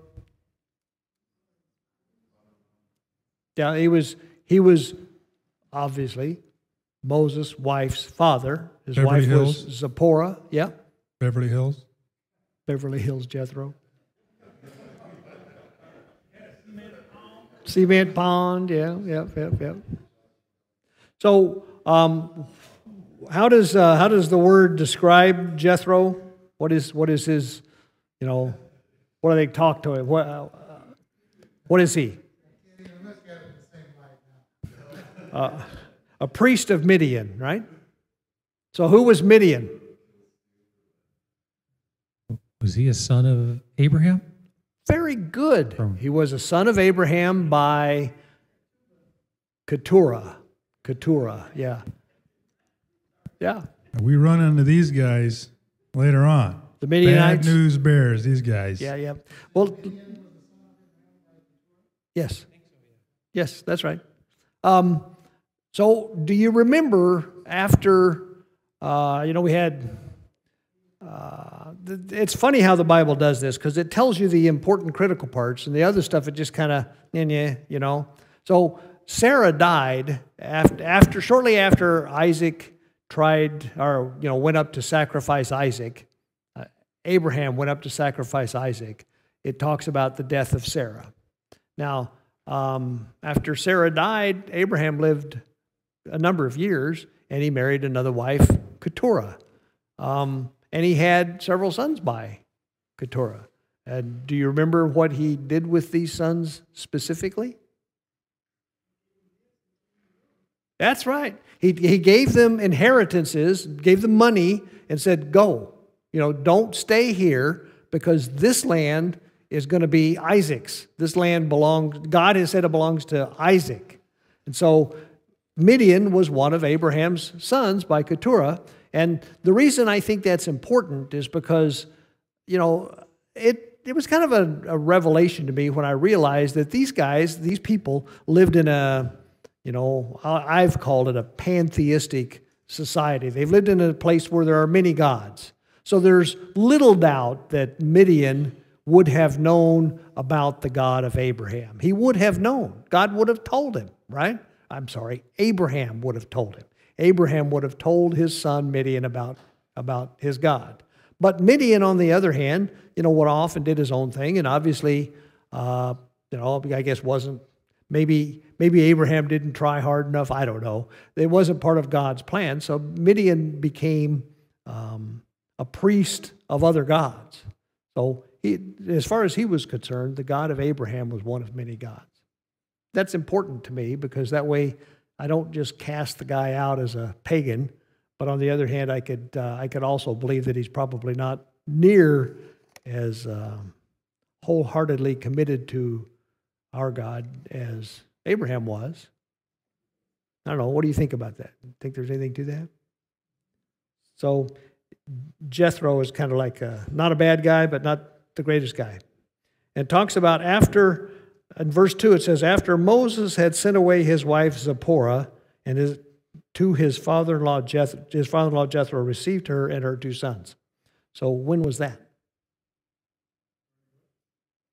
Yeah, he was. He was obviously Moses' wife's father. His Beverly wife Hills? was Zipporah. Yeah, Beverly Hills. Beverly Hills Jethro. Cement Pond, yeah, yep, yep, yep. So, um, how does uh, how does the word describe Jethro? What is what is his, you know, what do they talk to him? What uh, what is he? Uh, a priest of Midian, right? So, who was Midian? Was he a son of Abraham? Very good. From- He was a son of Abraham by Keturah. Keturah, yeah. Yeah. We run into these guys later on. The Midianites? Bad news bears, these guys. Yeah, yeah. Well, yes. Yes, that's right. Um, so, do you remember after, uh, you know, we had, uh, it's funny how the Bible does this because it tells you the important critical parts and the other stuff it just kind of, you know. So, Sarah died after, after, shortly after Isaac tried, or, you know, went up to sacrifice Isaac. Uh, Abraham went up to sacrifice Isaac. It talks about the death of Sarah. Now, um, after Sarah died, Abraham lived a number of years and he married another wife, Keturah. Um, and he had several sons by Keturah. And do you remember what he did with these sons specifically? That's right. He, he gave them inheritances, gave them money, and said, Go. You know, don't stay here because this land is going to be Isaac's. This land belongs, God has said it belongs to Isaac. And so Midian was one of Abraham's sons by Keturah. And the reason I think that's important is because, you know, it, it was kind of a, a revelation to me when I realized that these guys, these people, lived in a, you know, I've called it a pantheistic society. They've lived in a place where there are many gods. So there's little doubt that Midian would have known about the God of Abraham. He would have known. God would have told him, right? I'm sorry, Abraham would have told him. Abraham would have told his son Midian about, about his God. But Midian, on the other hand, you know, went off and did his own thing, and obviously, uh, you know, I guess wasn't maybe maybe Abraham didn't try hard enough. I don't know. It wasn't part of God's plan. So Midian became um, a priest of other gods. So he, as far as he was concerned, the God of Abraham was one of many gods. That's important to me because that way I don't just cast the guy out as a pagan, but on the other hand, I could uh, I could also believe that he's probably not near as um, wholeheartedly committed to our God as Abraham was. I don't know. What do you think about that? Think there's anything to that? So Jethro is kind of like a, not a bad guy, but not the greatest guy. And talks about after, in verse 2, it says, After Moses had sent away his wife Zipporah and his, to his father in law, Jeth, his father in law Jethro received her and her two sons. So when was that?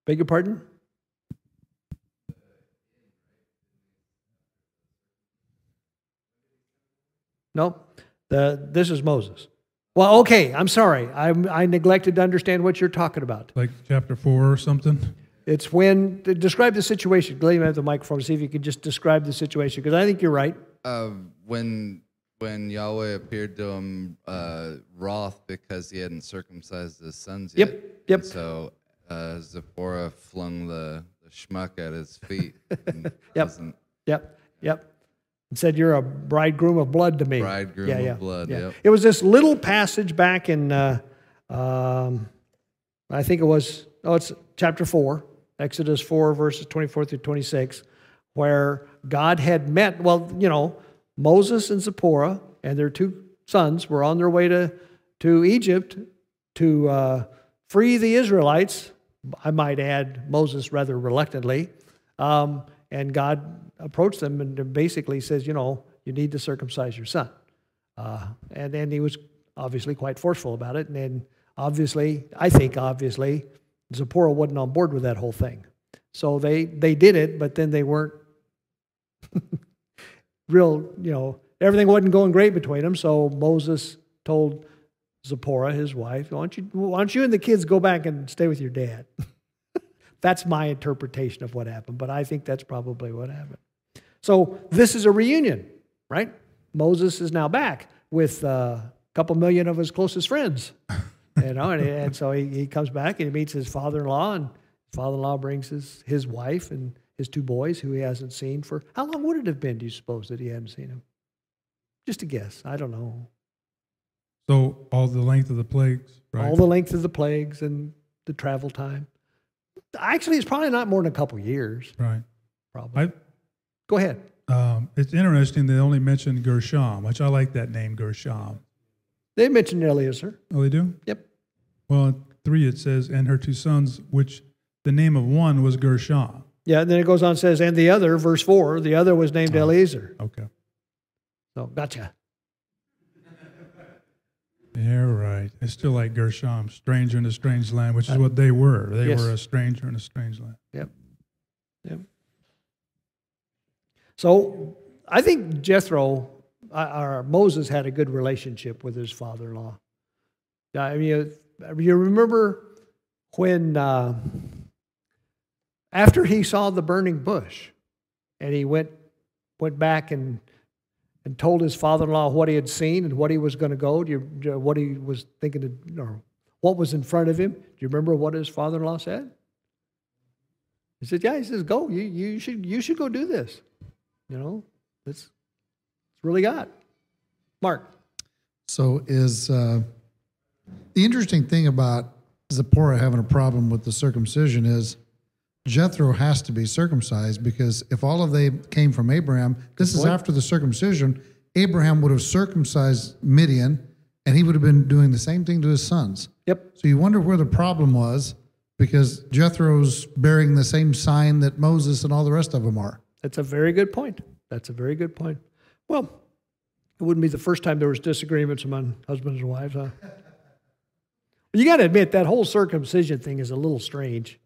Beg your pardon? No, the, this is Moses. Well, okay, I'm sorry. I, I neglected to understand what you're talking about. Like chapter four or something. It's when, describe the situation. Let me have the microphone, see if you can just describe the situation, because I think you're right. Uh, when when Yahweh appeared to him uh, wroth because he hadn't circumcised his sons yet. yep. And so uh, Zipporah flung the, the schmuck at his feet. and Yep. Yep, yep. And said, You're a bridegroom of blood to me. Bridegroom of blood, yep. It was this little passage back in, uh, um, I think it was, oh, it's chapter 4, Exodus 4, verses 24 through 26, where God had met, well, you know, Moses and Zipporah and their two sons were on their way to, to Egypt to uh, free the Israelites. I might add, Moses rather reluctantly. Um, and God approached them and basically says, you know, you need to circumcise your son. Uh, and then he was obviously quite forceful about it. And then obviously, I think obviously, Zipporah wasn't on board with that whole thing. So they, they did it, but then they weren't real, you know, everything wasn't going great between them. So Moses told Zipporah, his wife, why don't you, why don't you and the kids go back and stay with your dad? that's my interpretation of what happened, but I think that's probably what happened. So this is a reunion, right? Moses is now back with uh, a couple million of his closest friends, you know, and, and so he, he comes back and he meets his father-in-law, and father-in-law brings his, his wife and his two boys who he hasn't seen for, how long would it have been, do you suppose, that he hadn't seen him? Just a guess, I don't know. So all the length of the plagues, right? All the length of the plagues and the travel time. Actually, it's probably not more than a couple years, right. probably. I, Go ahead. um, it's interesting they only mentioned Gershom, which I like that name, Gershom. They mentioned Eliezer. Oh, they do? Yep. Well, three it says, and her two sons, which the name of one was Gershon. Yeah, and then it goes on and says, and the other, verse 4, the other was named Eliezer. Okay. So, gotcha. Yeah, right. It's still like Gershom, stranger in a strange land, which is what they were. They Yes. were a stranger in a strange land. Yep. Yep. So, I think Jethro, uh, or Moses, had a good relationship with his father in law. I mean, uh, you remember when, uh, after he saw the burning bush, and he went, went back and and told his father-in-law what he had seen and what he was going to go. Do you, what he was thinking, or what was in front of him? Do you remember what his father-in-law said? He said, "Yeah." He says, "Go. You, you should you should go do this. You know, it's it's really God." Mark. So is uh, the interesting thing about Zipporah having a problem with the circumcision is Jethro has to be circumcised because if all of they came from Abraham, this is point. after the circumcision. Abraham would have circumcised Midian, and he would have been doing the same thing to his sons. Yep. So you wonder where the problem was because Jethro's bearing the same sign that Moses and all the rest of them are. That's a very good point. That's a very good point. Well, it wouldn't be the first time there was disagreements among husbands and wives, huh? You got to admit that whole circumcision thing is a little strange.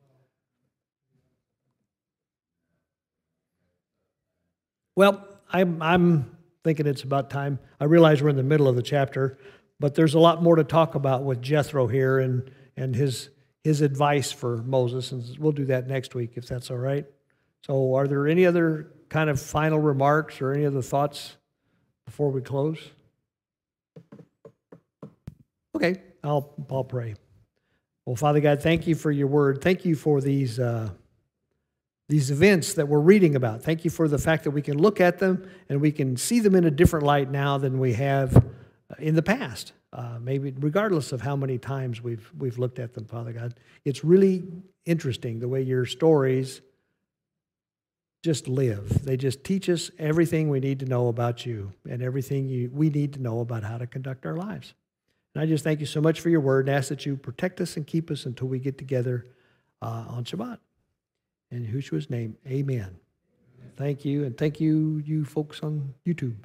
Well, I'm I'm thinking it's about time. I realize we're in the middle of the chapter, but there's a lot more to talk about with Jethro here and and his his advice for Moses, and we'll do that next week if that's all right. So, are there any other kind of final remarks or any other thoughts before we close? Okay, I'll, I'll pray. Well, Father God, thank you for your word. Thank you for these, uh, these events that we're reading about. Thank you for the fact that we can look at them and we can see them in a different light now than we have uh, in the past. Uh, maybe regardless of how many times we've, we've looked at them, Father God. It's really interesting the way your stories just live. They just teach us everything we need to know about you and everything you, we need to know about how to conduct our lives. And I just thank you so much for your word and ask that you protect us and keep us until we get together uh, on Shabbat. In Yahushua's name, amen. Thank you. And thank you, you folks on YouTube.